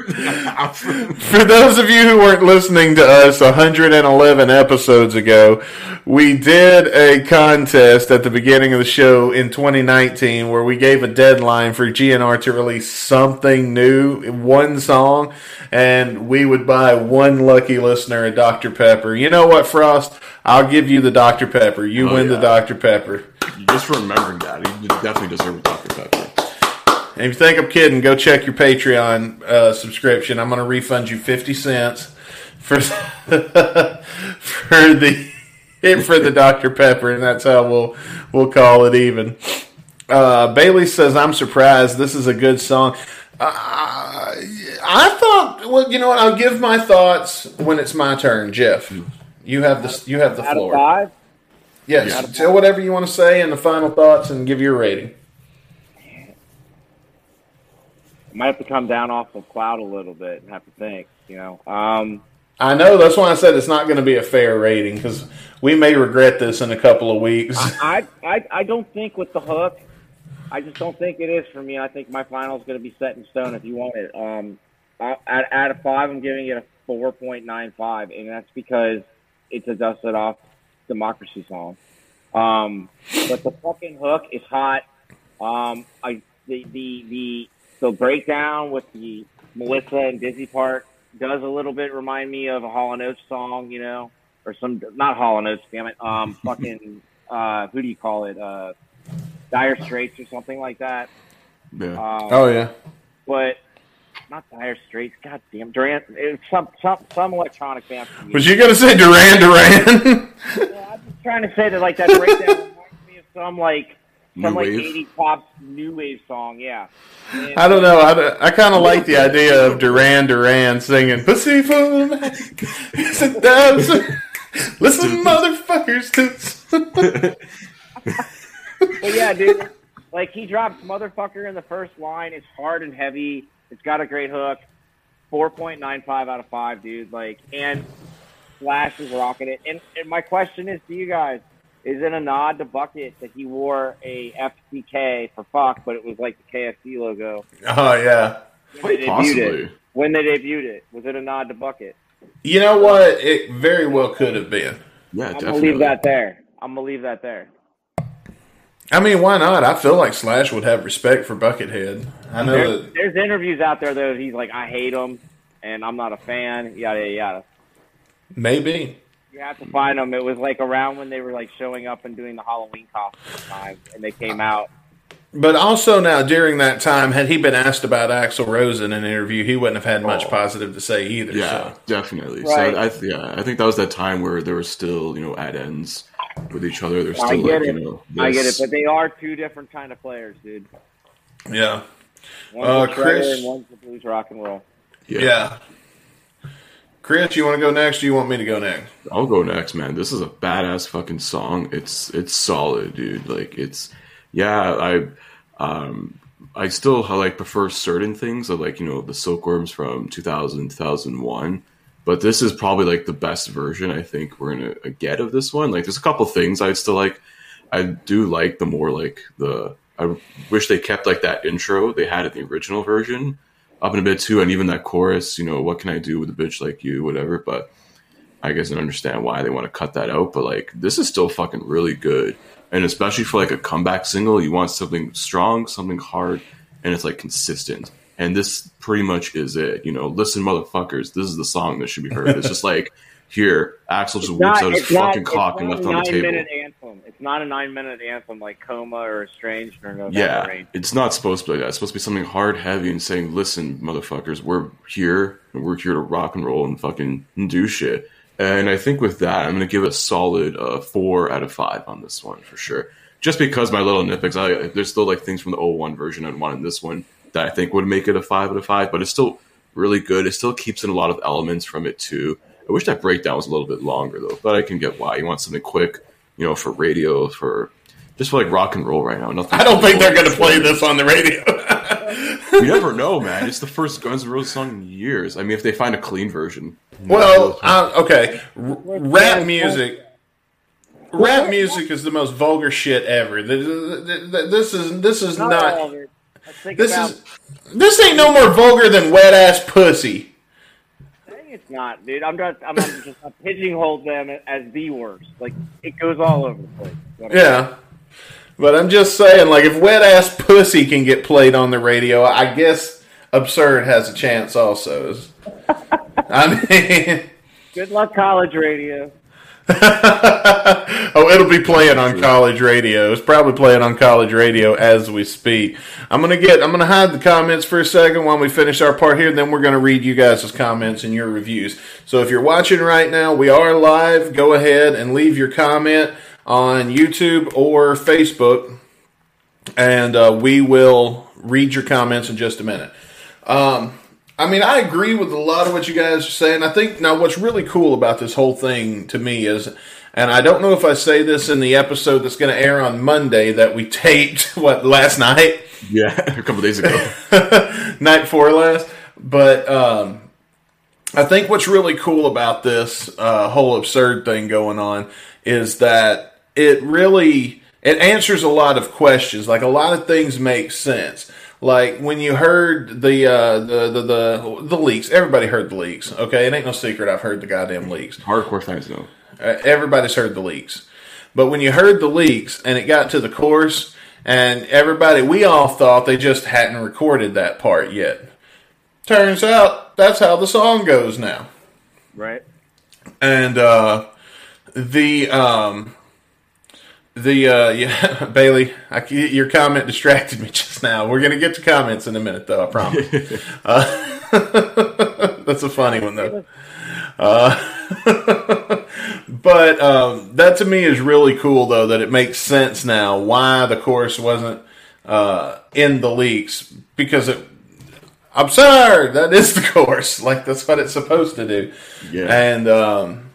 *laughs* For those of you who weren't listening to us 111 episodes ago, we did a contest at the beginning of the show in 2019 where we gave a deadline for GNR to release something new, one song, and we would buy one lucky listener a Dr. Pepper. You know what, Frost? I'll give you the Dr. Pepper. You Oh, win the. Dr. Pepper. Just remembering that, he definitely deserves Dr. Pepper. And if you think I'm kidding, go check your Patreon uh, subscription. I'm going to refund you fifty cents for *laughs* for the *laughs* for the Dr Pepper, and that's how we'll we'll call it even. Uh, Bailey says, "I'm surprised. This is a good song." Uh, I thought. Well, you know what? I'll give my thoughts when it's my turn. Jeff, you have the you have the floor. five, Yes, tell whatever you want to say and the final thoughts, and give your rating. I might have to come down off the cloud a little bit and have to think. You know, um, I know that's why I said it's not going to be a fair rating because we may regret this in a couple of weeks. I, I I don't think with the hook. I just don't think it is for me. I think my final is going to be set in stone if you want it. Um, I, out, out of five, I'm giving it a four point nine five, and that's because it's a dusted off democracy song. Um, but the fucking hook is hot. Um, I the the the the breakdown with the Melissa and Dizzy part does a little bit remind me of a Hall and Oates song, you know, or some not Hall and Oates, damn it. Um, *laughs* fucking uh, who do you call it? Uh, Dire Straits or something like that. Yeah. Um, oh yeah, but not Dire Straits. God damn, Duran. It's some some some electronic band. from was you going to say Duran Duran? *laughs* Yeah, I'm just trying to say that like that breakdown *laughs* reminds me of some like some New like wave? 80s pop new wave song. Yeah. And- I don't know. I, I kind of like the idea of Duran Duran singing "Pussy full of magic." Yes, it does. Listen, motherfuckers. To... *laughs* But yeah, dude. Like he drops motherfucker in the first line. It's hard and heavy. It's got a great hook. Four point nine five out of five, dude. Like and Slash is rocking it. And, and my question is to you guys: Is it a nod to Bucket that he wore a FCK for fuck, but it was like the KFC logo Oh yeah. when they debuted Possibly. it? When they debuted it, was it a nod to Bucket? You know what? It very well could have been. Yeah, I'm definitely. gonna leave that there. I'm gonna leave that there. I mean, why not? I feel like Slash would have respect for Buckethead. I know There's, that. there's interviews out there though. He's like, I hate him, and I'm not a fan. Yada yada yada. Maybe. You have to find them. It was like around when they were like showing up and doing the Halloween costume time, and they came out. But also now, during that time, had he been asked about Axl Rose in an interview, he wouldn't have had much Oh. positive to say either. Yeah, So. definitely. Right. So I, th- yeah, I think that was that time where there were still, you know, at ends with each other. There's I still get like, it. you know, I get it, but they are two different kind of players, dude. Yeah. One's Uh, a Chris- and one's the blues rock and roll. Yeah. Chris, you want to go next or you want me to go next? I'll go next, man. This is a badass fucking song. It's it's solid, dude. Like it's yeah, I um I still I like prefer certain things, so like you know the Silkworms from 2000 2001. But this is probably like the best version I think we're gonna get of this one. Like there's a couple things I'd still like. I do like the more like the. I wish they kept like that intro they had in the original version up in a bit too, and even that chorus. You know, what can I do with a bitch like you, whatever. But I guess I understand why they want to cut that out, but like this is still fucking really good. And especially for like a comeback single, you want something strong, something hard, and it's like consistent. And this pretty much is it. You know, listen, motherfuckers, this is the song that should be heard. It's just like here, Axl just whips out his fucking cock and left not on the table. anthem. It's not a nine minute anthem like Coma or Estranged or November Yeah, Rain. it's not supposed to be like that. It's supposed to be something hard, heavy, and saying, "Listen, motherfuckers, we're here and we're here to rock and roll and fucking do shit." And I think with that, I'm gonna give it a solid uh, four out of five on this one for sure. Just because my little nitpicks, I, there's still like things from the 01 version I'd want in this one that I think would make it a five out of five, but it's still really good. It still keeps in a lot of elements from it too. I wish that breakdown was a little bit longer though, but I can get why you want something quick, you know, for radio, for just for like rock and roll right now. Nothing. I don't think they're going to play this on the radio. You *laughs* never know, man. It's the first Guns N' Roses song in years. I mean, if they find a clean version. well, uh, okay. R- rap music. Rap music is the most vulgar shit ever. Th- th- th- th- This is this is Not not. all of it. Let's think This about is this ain't no more vulgar than wet ass pussy. It's not, dude. I'm just I'm just I'm pigeonhole them as the worst. Like it goes all over the place. Yeah. But I'm just saying, like, if wet ass pussy can get played on the radio, I guess absurd has a chance also. *laughs* I mean, Good luck, college radio. *laughs* oh, it'll be playing on college radio. It's probably playing on college radio as we speak. I'm gonna get. I'm gonna hide the comments for a second while we finish our part here. Then we're gonna read you guys' comments and your reviews. So if you're watching right now, we are live. Go ahead and leave your comment on YouTube or Facebook. and uh, we will read your comments in just a minute. Um, I mean, I agree with a lot of what you guys are saying. I think now what's really cool about this whole thing to me is, and I don't know if I say this in the episode that's going to air on Monday that we taped *laughs* what last night, Yeah, *laughs* a couple days ago. *laughs* night before last, but um, I think what's really cool about this uh, whole absurd thing going on is that it really it answers a lot of questions. Like a lot of things make sense. Like when you heard the uh, the, the the the leaks, everybody heard the leaks. Okay, it ain't no secret. I've heard the goddamn leaks. Hardcore fans know. Uh, everybody's heard the leaks. But when you heard the leaks and it got to the chorus, and everybody, we all thought they just hadn't recorded that part yet. Turns out that's how the song goes now. Right. And uh, the um, the uh, *laughs* yeah, Bailey, I, your comment distracted me just now. We're gonna get to comments in a minute, though. I promise. *laughs* uh, *laughs* that's a funny one, though. Uh, but um, that to me is really cool, though, that it makes sense now why the chorus wasn't uh, in the leaks because it. Absurd! That is the course. Like that's what it's supposed to do. Yeah. And um,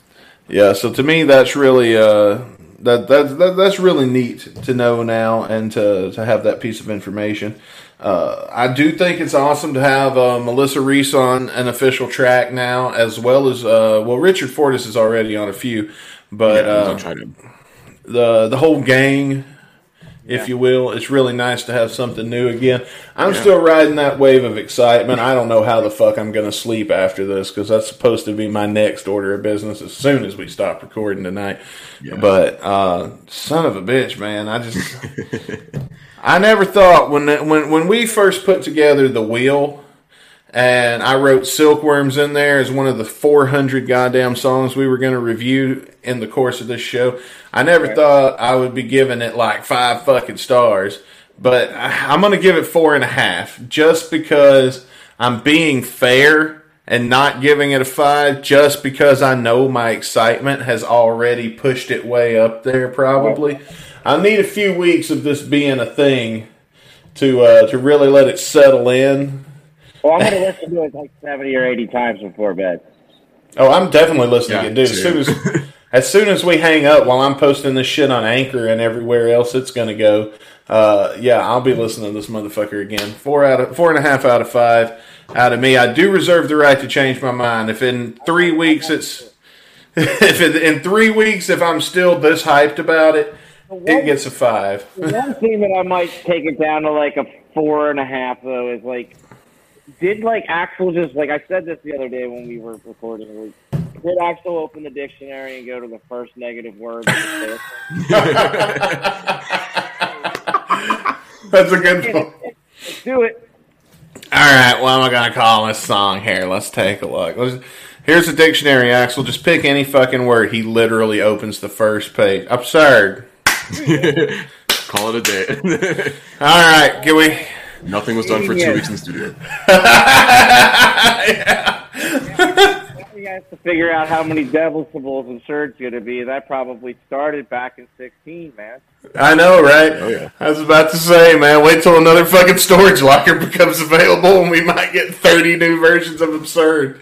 yeah, so to me, that's really uh, that, that that that's really neat to know now and to to have that piece of information. Uh, I do think it's awesome to have uh, Melissa Reese on an official track now, as well as uh, well, Richard Fortus is already on a few, but yeah, uh, the the whole gang, if you will. It's really nice to have something new again. I'm still riding that wave of excitement. I don't know how the fuck I'm going to sleep after this because that's supposed to be my next order of business as soon as we stop recording tonight. Yeah. But uh, son of a bitch, man, I just I never thought when when when we first put together the wheel. And I wrote Silkworms in there as one of the 400 goddamn songs we were going to review in the course of this show. I never thought I would be giving it like five fucking stars, but I- I'm going to give it four and a half just because I'm being fair and not giving it a five just because I know my excitement has already pushed it way up there probably. I need a few weeks of this being a thing to uh, to really let it settle in. Well, I'm gonna listen to it like seventy or eighty times before bed. Oh, I'm definitely listening Yeah, to it, dude. As soon as as soon as we hang up, while I'm posting this shit on Anchor and everywhere else it's gonna go, uh, yeah, I'll be listening to this motherfucker again. Four out of four and a half out of five out of me. I do reserve the right to change my mind. If in three weeks it's *laughs* if it, in three weeks if I'm still this hyped about it, it gets a five. *laughs* One thing that I might take it down to like a four and a half though is like, did like Axl just like I said this the other day when we were recording? Like, *laughs* did Axl open the dictionary and go to the first negative word? *laughs* *laughs* That's a good one. Let's do it. All right, what am I going to call this song here? Let's take a look. Let's, here's the dictionary, Axl. Just pick any fucking word. He literally opens the first page. Absurd. Call it a day. All right, can we? Nothing was done for two Yeah. weeks in the studio. You guys to figure out how many Devilsables insured's going to be. That probably started back in 16, man. I know, right? Oh, yeah. I was about to say, man, wait till another fucking storage locker *laughs* becomes available and we might get 30 new versions of Absurd.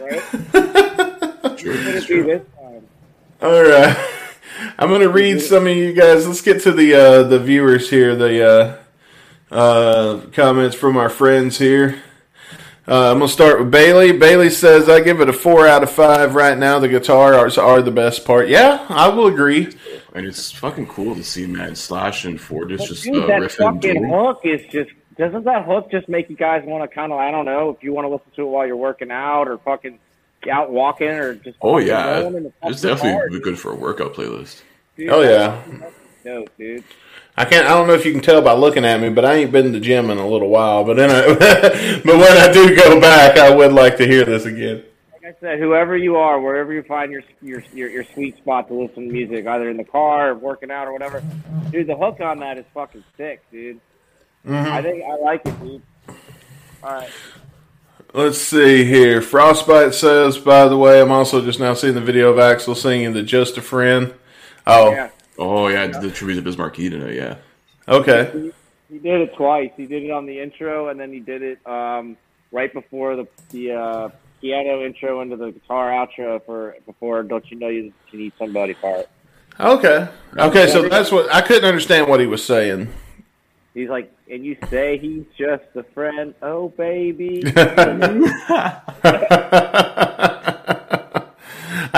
Right? *laughs* Sure, It's going that's to be true. All right. I'm going to read some of you guys. Let's get to the uh, the viewers here, the uh, uh, comments from our friends here. Uh, I'm going to start with Bailey. Bailey says, I give it a 4 out of 5 right now. The guitars are the best part. Yeah, I will agree. And it's fucking cool to see man Slash and Fortus just Dude, uh, that fucking duel. hook is just. Doesn't that hook just make you guys want to kind of, I don't know, if you want to listen to it while you're working out or fucking out walking or just. Oh yeah, rolling in the it's fucking car, definitely good for a workout playlist. dude. Oh, yeah. Dope, dude. I can't. I don't know if you can tell by looking at me, but I ain't been to the gym in a little while. But then, I, *laughs* but when I do go back, I would like to hear this again. Like I said, whoever you are, wherever you find your your your, your sweet spot to listen to music, either in the car or working out or whatever, dude, the hook on that is fucking sick, dude. Mm-hmm. I think I like it, dude. All right. Let's see here. Frostbite says, by the way, I'm also just now seeing the video of Axl singing the "Just a Friend." Oh, Yeah. Oh yeah, I did the tribute to Biz Markie tonight. Yeah, okay. He did it twice. He did it on the intro, and then he did it um, right before the the uh, piano intro into the guitar outro for before "Don't You Know You Need Somebody" part. Okay. Okay, so that's what I couldn't understand what he was saying. He's like, and you say he's just a friend. Oh, baby. *laughs* *laughs*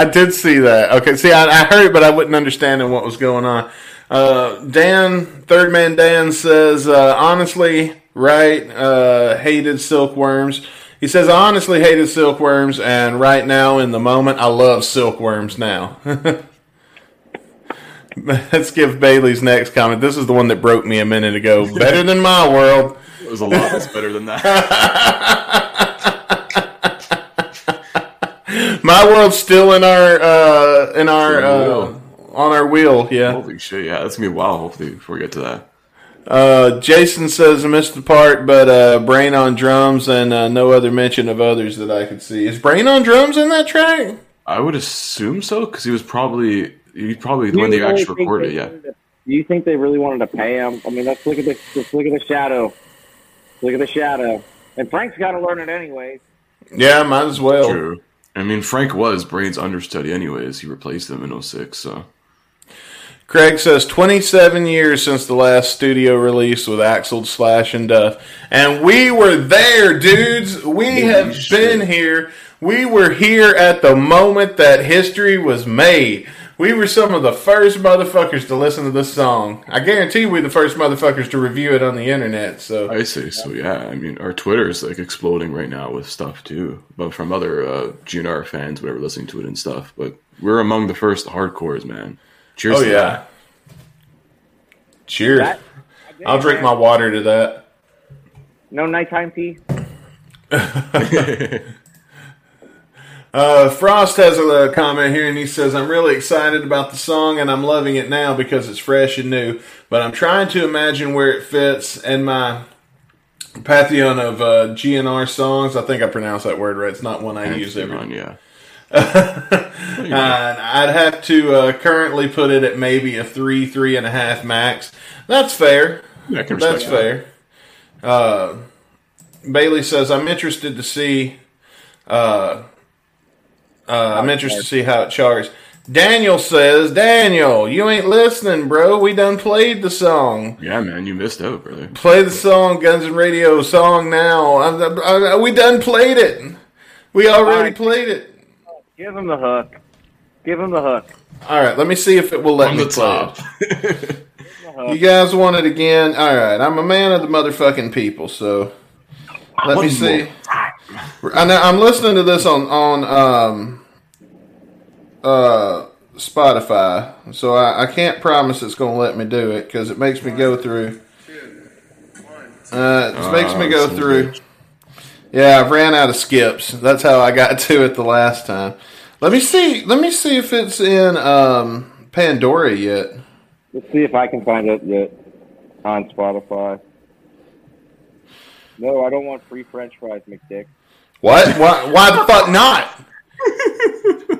I did see that. Okay, see, I, I heard it, but I wasn't understanding what was going on. Uh, Dan, Third Man Dan says, uh, honestly, right, uh, hated silkworms. He says, I honestly hated silkworms, and right now, in the moment, I love silkworms now. *laughs* Let's give Bailey's next comment. This is the one that broke me a minute ago. *laughs* Better than my world. It was a lot that's better than that. *laughs* My world's still in our uh, in our On uh, on our wheel. Yeah. Holy shit! Yeah, that's gonna be a while. Hopefully, before we get to that. Uh, Jason says I missed the part, but uh, Brain on drums and uh, no other mention of others that I could see. Is Brain on drums in that track? I would assume so because he was probably he probably the one they really actually recorded. they Yeah, to- Do you think they really wanted to pay him? I mean, let's look at the let's look at the shadow. Look at the shadow. And Frank's got to learn it anyways. Yeah, might as well. true. I mean, Frank was Brain's understudy, anyways. He replaced him in 06, so Craig says 27 years since the last studio release with Axl, Slash, and Duff. And we were there, dudes. We have shit. been here. We were here at the moment that history was made. We were some of the first motherfuckers to listen to this song. I guarantee we're the first motherfuckers to review it on the internet. So I say so. Yeah, I mean, our Twitter is like exploding right now with stuff too, but from other uh, GNR fans, whatever, listening to it and stuff. But we're among the first hardcores, man. Cheers! Oh to yeah. Cheers. That- I'll drink my water to that. No nighttime pee. *laughs* *laughs* Uh, Frost has a comment here, and he says, "I'm really excited about the song, and I'm loving it now because it's fresh and new. But I'm trying to imagine where it fits in my pantheon of uh, GNR songs. I think I pronounced that word right. It's not one I use every on, yeah. *laughs* And I'd have to uh, currently put it at maybe a three, three and a half max. That's fair. Yeah, I can That's that. fair. Uh, Bailey says, "I'm interested to see. Uh, uh, I'm interested to see how it charts." Daniel says, "Daniel, you ain't listening, bro. We done played the song. Yeah, man, you missed out, brother. Play the song, Guns and Radio song now. I, I, I- we done played it. We already Alright. played it." Give him the hook. Give him the hook. All right, let me see if it will let On me the play top. it. Him the. You guys want it again? All right, I'm a man of the motherfucking people, so let me see. more I know I'm listening to this on on um uh Spotify, so I, I can't promise it's going to let me do it because it makes me go through. Uh, it makes me Oh, go son of a through. bitch. Yeah, I've ran out of skips. That's how I got *laughs* to it the last time. Let me see. Let me see if it's in um, Pandora yet. Let's see if I can find it yet on Spotify. No, I don't want free French fries, McDick. What? Why? Why the fuck not?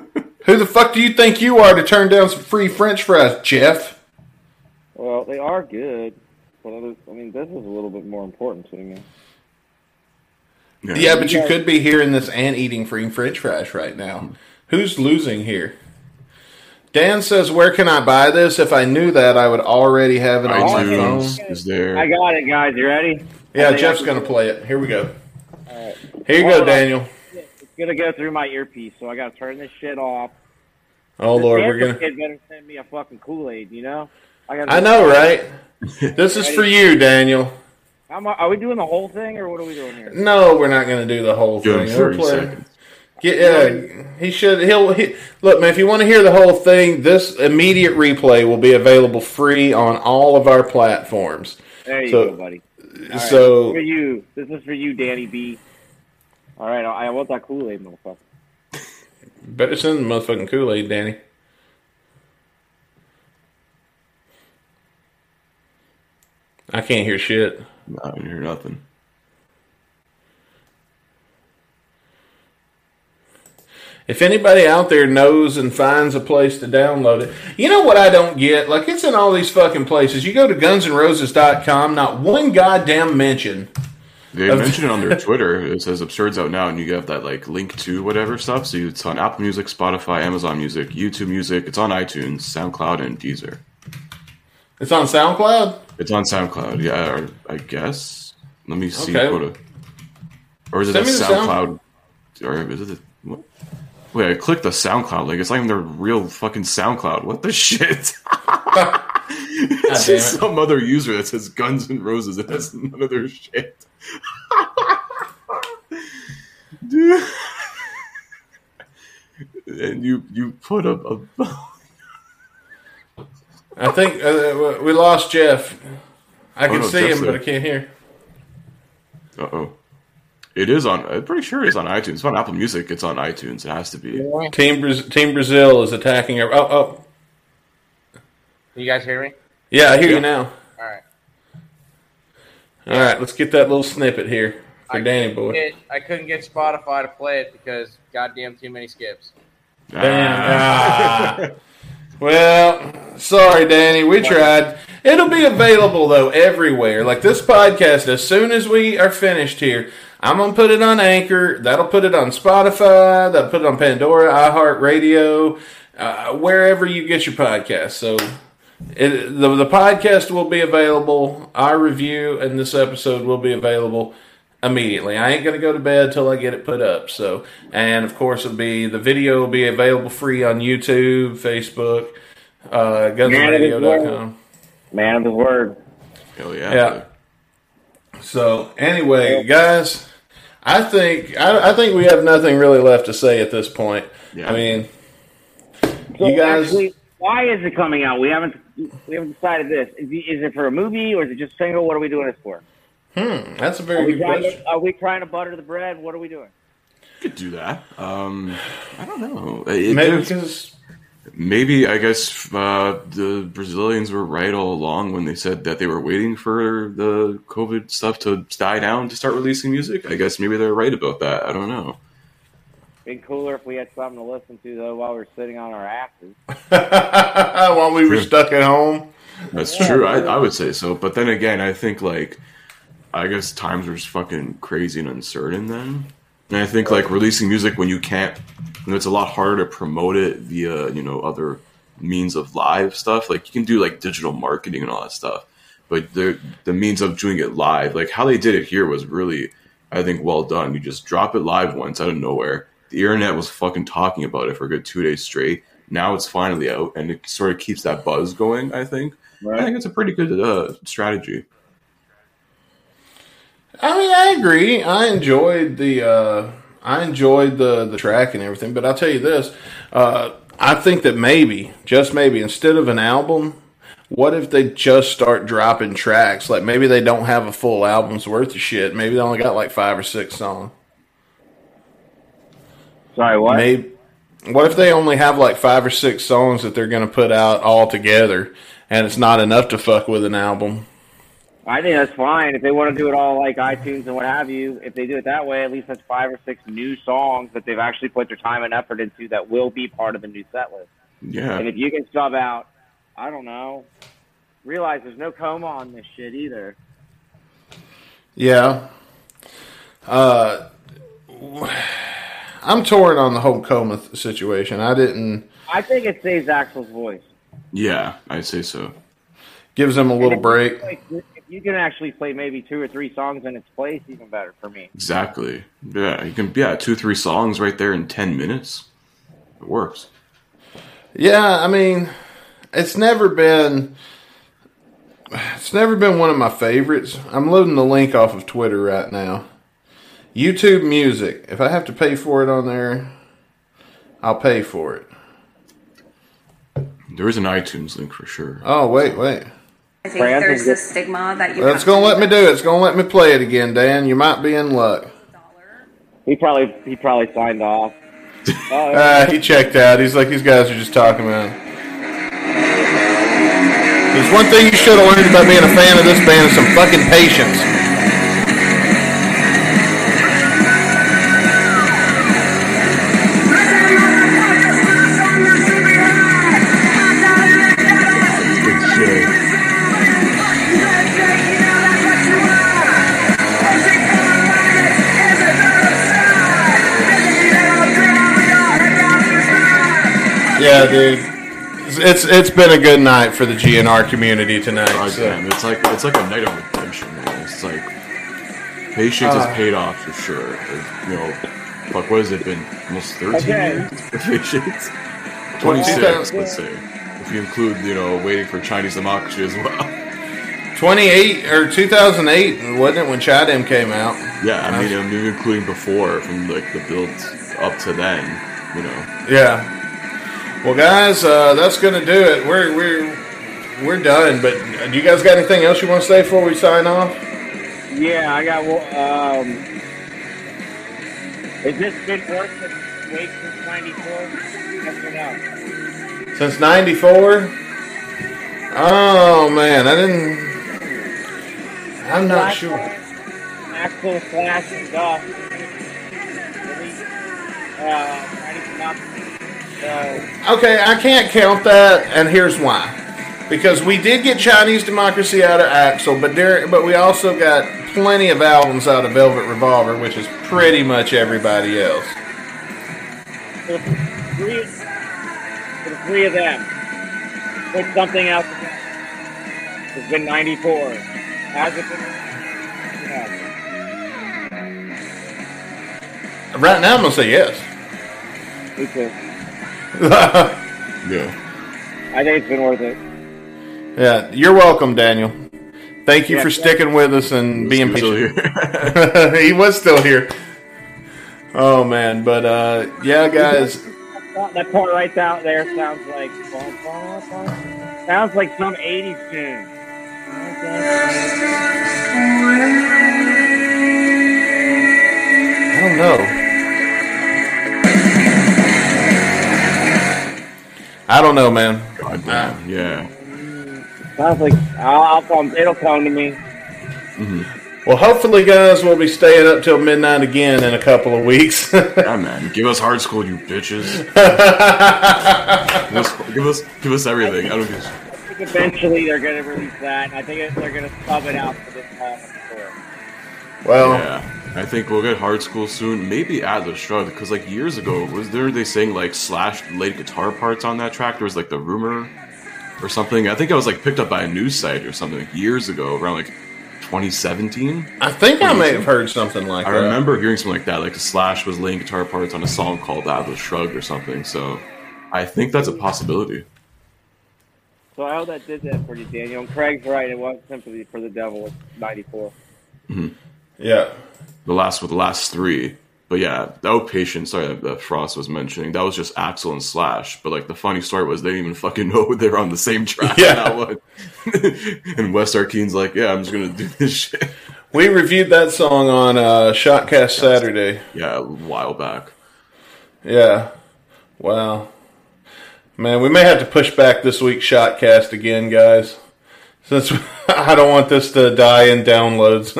*laughs* Who the fuck do you think you are to turn down some free French fries, Jeff? Well, they are good, but I mean, this is a little bit more important to me. Yeah, but you could be hearing this and eating free French fries right now. Who's losing here? Dan says, "Where can I buy this? If I knew that, I would already have it on my phone." is there. I got it, guys. You ready? Yeah, Jeff's gonna play it. Here we go. Alright. Here you Hold go, on. Daniel. It's gonna go through my earpiece, so I gotta turn this shit off. Oh The Lord, we're gonna. kid better send me a fucking Kool Aid, you know? I gotta. I know, right? *laughs* This is for you, Daniel. How mu- are we doing the whole thing, or what are we doing here? No, we're not gonna do the whole Give him thing. We're 30 playing- seconds. Get, yeah, he should. He'll he, look, man. If you want to hear the whole thing, this immediate replay will be available free on all of our platforms. There you So- go, buddy. All right, so for you, this is for you, Danny B. All right, I I want that Kool Aid, motherfucker. better send the motherfucking Kool Aid, Danny. I can't hear shit. No, I didn't hear nothing. If anybody out there knows and finds a place to download it, you know what I don't get? Like it's in all these fucking places. You go to gunsandroses.com, not one goddamn mention. They mentioned it on their *laughs* Twitter. It says Absurd's out now, and you have that like link to whatever stuff. So it's on Apple Music, Spotify, Amazon Music, YouTube Music. It's on iTunes, SoundCloud, and Deezer. It's on SoundCloud. It's on SoundCloud. Yeah, or, I guess. Let me see. Okay. What a, or is it Send a me the sound- SoundCloud? Or is it? A, what? Wait, I clicked the SoundCloud link. It's like even the real fucking SoundCloud. What the *laughs* shit? *laughs* it's just it. some other user that says Guns and Roses. It has none of their shit. Dude. and you you put up a *laughs* I think uh, we lost Jeff. I can no, see Jeff's him, but. I can't hear. Uh oh. It is on. I'm pretty sure it's on iTunes. It's on Apple Music. It's on iTunes. It has to be. Team Braz- Team Brazil is attacking. Our, oh, oh, You guys hear me? yeah, I hear Yeah. you now. All right. All right, let's get that little snippet here for I Danny boy. get- I couldn't get Spotify to play it because goddamn too many skips. Ah. *laughs* well, sorry, Danny. We tried. It'll be available though everywhere. Like this podcast, as soon as we are finished here, I'm gonna put it on Anchor. That'll put it on Spotify. That'll put it on Pandora, iHeartRadio, uh, wherever you get your podcast. So. It, the, the podcast will be available. Our review and this episode will be available immediately. I ain't gonna go to bed till I get it put up. So, and of course, it'll be the video will be available free on YouTube, Facebook, uh, gunsradio.com. Man of the word. Hell yeah. Yeah. So, anyway, guys, I think I, I think we have nothing really left to say at this point. Yeah. I mean, So You guys- actually, why is it coming out? We haven't we haven't decided this. Is, it- is it for a movie or is it just single? What are we doing this for? Hmm, that's a very good question. to, are we trying to butter the bread? What are we doing? You could do that. Um, I don't know. It- Maybe because maybe I guess uh, the Brazilians were right all along when they said that they were waiting for the COVID stuff to die down to start releasing music. I guess maybe they're right about that. I don't know. Been cooler if we had something to listen to though while we were sitting on our asses. *laughs* while we were stuck at home. That's true. I, I would say so. But then again, I think like I guess times were just fucking crazy and uncertain then. And I think like releasing music when you can't when it's a lot harder to promote it via, you know, other means of live stuff. Like you can do like digital marketing and all that stuff. But the the means of doing it live, like how they did it here was really I think well done. You just drop it live once out of nowhere. The internet was fucking talking about it for a good two days straight. Now it's finally out, and it sort of keeps that buzz going. I think. I think it's a pretty good uh, strategy. I mean, I agree. I enjoyed the uh, I enjoyed the the track and everything, but I'll tell you this: uh, I think that maybe, just maybe, instead of an album, what if they just start dropping tracks? Like maybe they don't have a full album's worth of shit. Maybe they only got like five or six songs. Sorry, what? Maybe. What if they only have like five or six songs that they're going to put out all together, and it's not enough to fuck with an album? I think that's fine if they want to do it all like iTunes and what have you. If they do it that way, at least that's five or six new songs that they've actually put their time and effort into that will be part of the new set list. Yeah. And if you can sub out, I don't know, realize there's no coma on this shit either. Yeah. Uh, I'm torn on the whole coma th- situation. I didn't I think it saves Axl's voice. yeah, I'd say so. gives him a little break. Like, if you can actually play maybe two or three songs in its place, even better for me. Exactly. Yeah, you can. Yeah, two three songs right there in ten minutes. It works. Yeah, I mean, it's never been it's never been one of my favorites. I'm loading the link off of Twitter right now. YouTube Music. If I have to pay for it on there, I'll pay for it. There is an iTunes link for sure. Oh, wait, wait. I think Francis there's is- this stigma that you. Well, have it's going to to let me do it. It's going to let me play it again, Dan. You might be in luck. He probably he probably signed off. *laughs* Oh, Uh, he checked out. He's like, these guys are just talking about. There's one thing you should have learned about being a fan of this band is some fucking patience. It's- It's it's been a good night for the GNR community tonight. God so- damn, it's like it's like a night of redemption, man. It's like patience Ah. has paid off for sure. It's, you know, fuck, what has it been? Almost thirteen Okay. years of *laughs* patience. Twenty six, that's- let's say, if you include you know waiting for Chinese democracy as well. 28 or 2008, wasn't it when Chadem came out? Yeah, I mean, I'm even including before from like the build up to then. You know, Yeah. Well, guys, uh, that's gonna do it. We're we're we're done. But do you guys got anything else you want to say before we sign off? Yeah, I got. Um, has this been the wait since '94? Yes or no? Since '94. Oh man, I didn't. I'm not Black sure. Axl Slash and Duff. Uh, Chinese democracy. So, Okay, I can't count that, and here's why. Because we did get Chinese Democracy out of Axl, but there, but we also got plenty of albums out of Velvet Revolver, which is pretty much everybody else. for the three, for the three of them, put something out. It's been '94. Has it been? Yeah, Right now, I'm gonna say yes. me too. *laughs* yeah. I think it's been worth it. Yeah, you're welcome, Daniel. Thank you Yeah, for yeah. sticking with us and being Still patient. here. *laughs* *laughs* he was still here. Oh man, but uh, yeah, guys. That part right out there sounds like sounds like some '80s tune. I don't know. I don't know, man. God damn. Yeah. Sounds like I'll, I'll come. It'll come to me. Mm-hmm. Well, hopefully, guys, we'll be staying up till midnight again in a couple of weeks. *laughs* Yeah, man. Give us hard skool, you bitches. give, us, give us, give us everything. I don't give. a- I think eventually they're going to release that, I think they're going to sub it out for this time. well, Yeah, I think we'll get hard skool soon. Maybe Atlas Shrugged, because like years ago, was there they saying like Slash laid guitar parts on that track? There was like the rumor or something. I think I was like picked up by a news site or something like, years ago, around like 2017. I think I may have heard something like I that. remember hearing something like that, like Slash was laying guitar parts on a song called Atlas Shrugged or something. So I think that's a possibility. So I hope that did that for you, Daniel. And Craig's right. It was Sympathy for the Devil. It's '94. Mm-hmm. Yeah. The last with the last three. But yeah, Outpatient, sorry that, that Frost was mentioning, that was just Axl and Slash. But like the funny story was they didn't even fucking *laughs* know they were on the same track. Yeah. *laughs* And West Arkeen's like, yeah, I'm just gonna do this shit. *laughs* We reviewed that song on uh, Shotcast Saturday. Yeah, a while back. Yeah. Wow. Man, we may have to push back this week's Shotcast again, guys. Since I don't want this to die in downloads.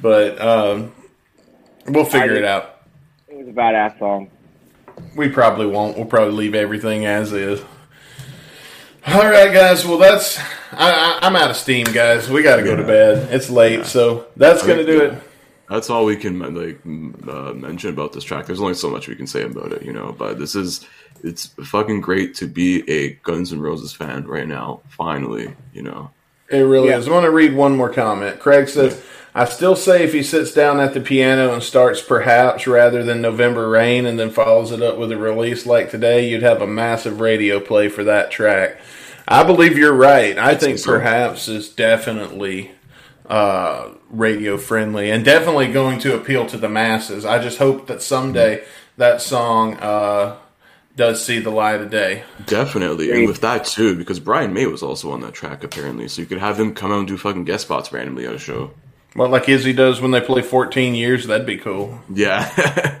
But um, we'll figure it out. It was a badass song. We probably won't. We'll probably leave everything as is. All right, guys. Well, that's I, I, I'm out of steam, guys. We got to go to bed. It's late, so that's gonna do it. That's all we can like uh, mention about this track. There's only so much we can say about it, you know. But this is it's fucking great to be a Guns N' Roses fan right now. Finally, you know. It really Yeah. is. I want to read one more comment. Craig says, I still say if he sits down at the piano and starts perhaps rather than November Rain and then follows it up with a release like today, you'd have a massive radio play for that track. I believe you're right. I think so. perhaps is definitely uh, radio friendly and definitely going to appeal to the masses. I just hope that someday that song uh, does see the light of day. Definitely, and with that too, because Brian May was also on that track apparently, so you could have him come out and do fucking guest spots randomly at a show. Well, like Izzy does when they play 14 years, that'd be cool. Yeah, *laughs*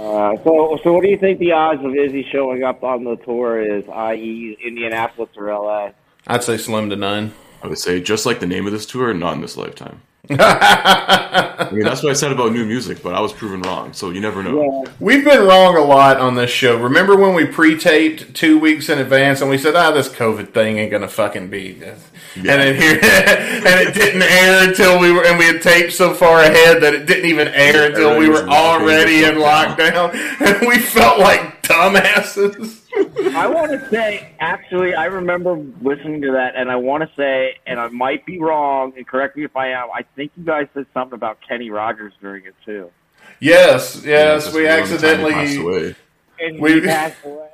Uh, so, so what do you think the odds of Izzy showing up on the tour is, i.e., Indianapolis or LA? I'd say slim to none. I would say just like the name of this tour, not in this lifetime. *laughs* I mean, that's what I said about new music, but I was proven wrong, so you never know. Yeah, We've been wrong a lot on this show. Remember when we pre-taped two weeks in advance and we said, "Ah, this COVID thing ain't gonna fucking be," this." and then here, *laughs* and it didn't air until we were, and we had taped so far ahead that it didn't even air until we were already in lockdown, *laughs* and we felt like dumbasses. I want to say, actually, I remember listening to that, and I want to say, and I might be wrong, and correct me if I am. I think you guys said something about Kenny Rogers during it too. Yes, yes, Just we around the passed accidentally away. And We- he passed away.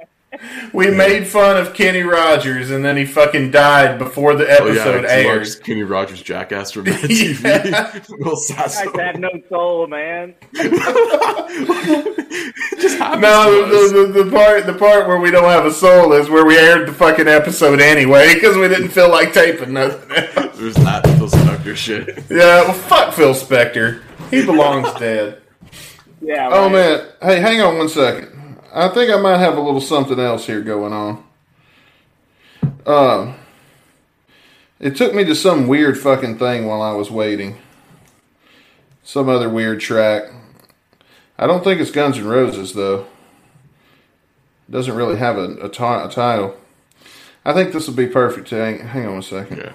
We made fun of Kenny Rogers, and then he fucking died before the Oh episode yeah, aired. Mark's Kenny Rogers jackass from *laughs* Mad TV. *laughs* Will You guys have no soul, man. *laughs* just No, to the, the, the part the part where we don't have a soul is where we aired the fucking episode anyway because we didn't feel like taping nothing. else. There's that Phil Spector shit. yeah, well, fuck Phil Spector. He belongs dead. Yeah. Oh man, hey, hang on one second. I think I might have a little something else here going on. Um, it took me to some weird fucking thing while I was waiting. Some other weird track. I don't think it's Guns N' Roses though. It doesn't really have a, a, ti- a title. I think this will be perfect. Hang, hang on one second. Yeah.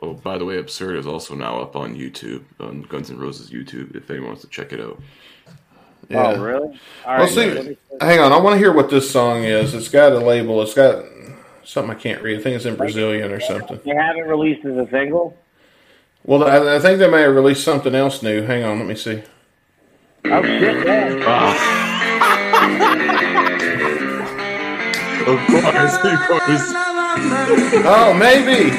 Oh, by the way, Absurd is also now up on YouTube, on Guns N' Roses YouTube, if anyone wants to check it out. Yeah. Oh, really? All Well, right. see, let hang on. I want to hear what this song is. It's got a label. It's got something I can't read. I think it's in Brazilian or something. They haven't released as a single. Well, I, I think they may have released something else new. Hang on, let me see. Oh shit! Yeah. *laughs* Of course, of course. *laughs* Oh, maybe.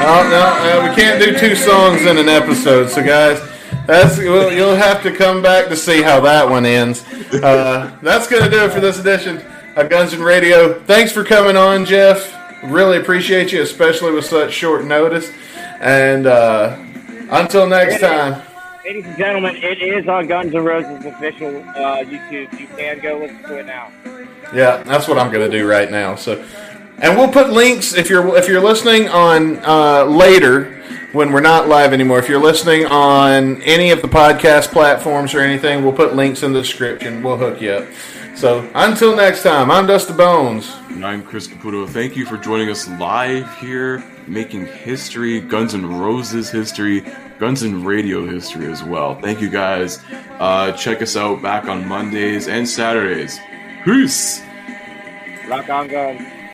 Oh no, uh, we can't do two songs in an episode. So, guys, that's well, you'll have to come back to see how that one ends. Uh, that's gonna do it for this edition of Guns N' Radio. Thanks for coming on, Jeff. Really appreciate you, especially with such short notice. And uh, until next time. Ladies and gentlemen, it is on Guns N' Roses official uh, YouTube. You can go listen to it now. Yeah, that's what I'm going to do right now. So, and we'll put links if you're if you're listening on uh, later when we're not live anymore. If you're listening on any of the podcast platforms or anything, we'll put links in the description. We'll hook you up. So until next time, I'm Dusty Bones. And I'm Chris Caputo. Thank you for joining us live here, making history, Guns N' Roses history, Guns N' Radio history as well. Thank you guys. Uh, check us out back on Mondays and Saturdays. Peace. Rock on, guns.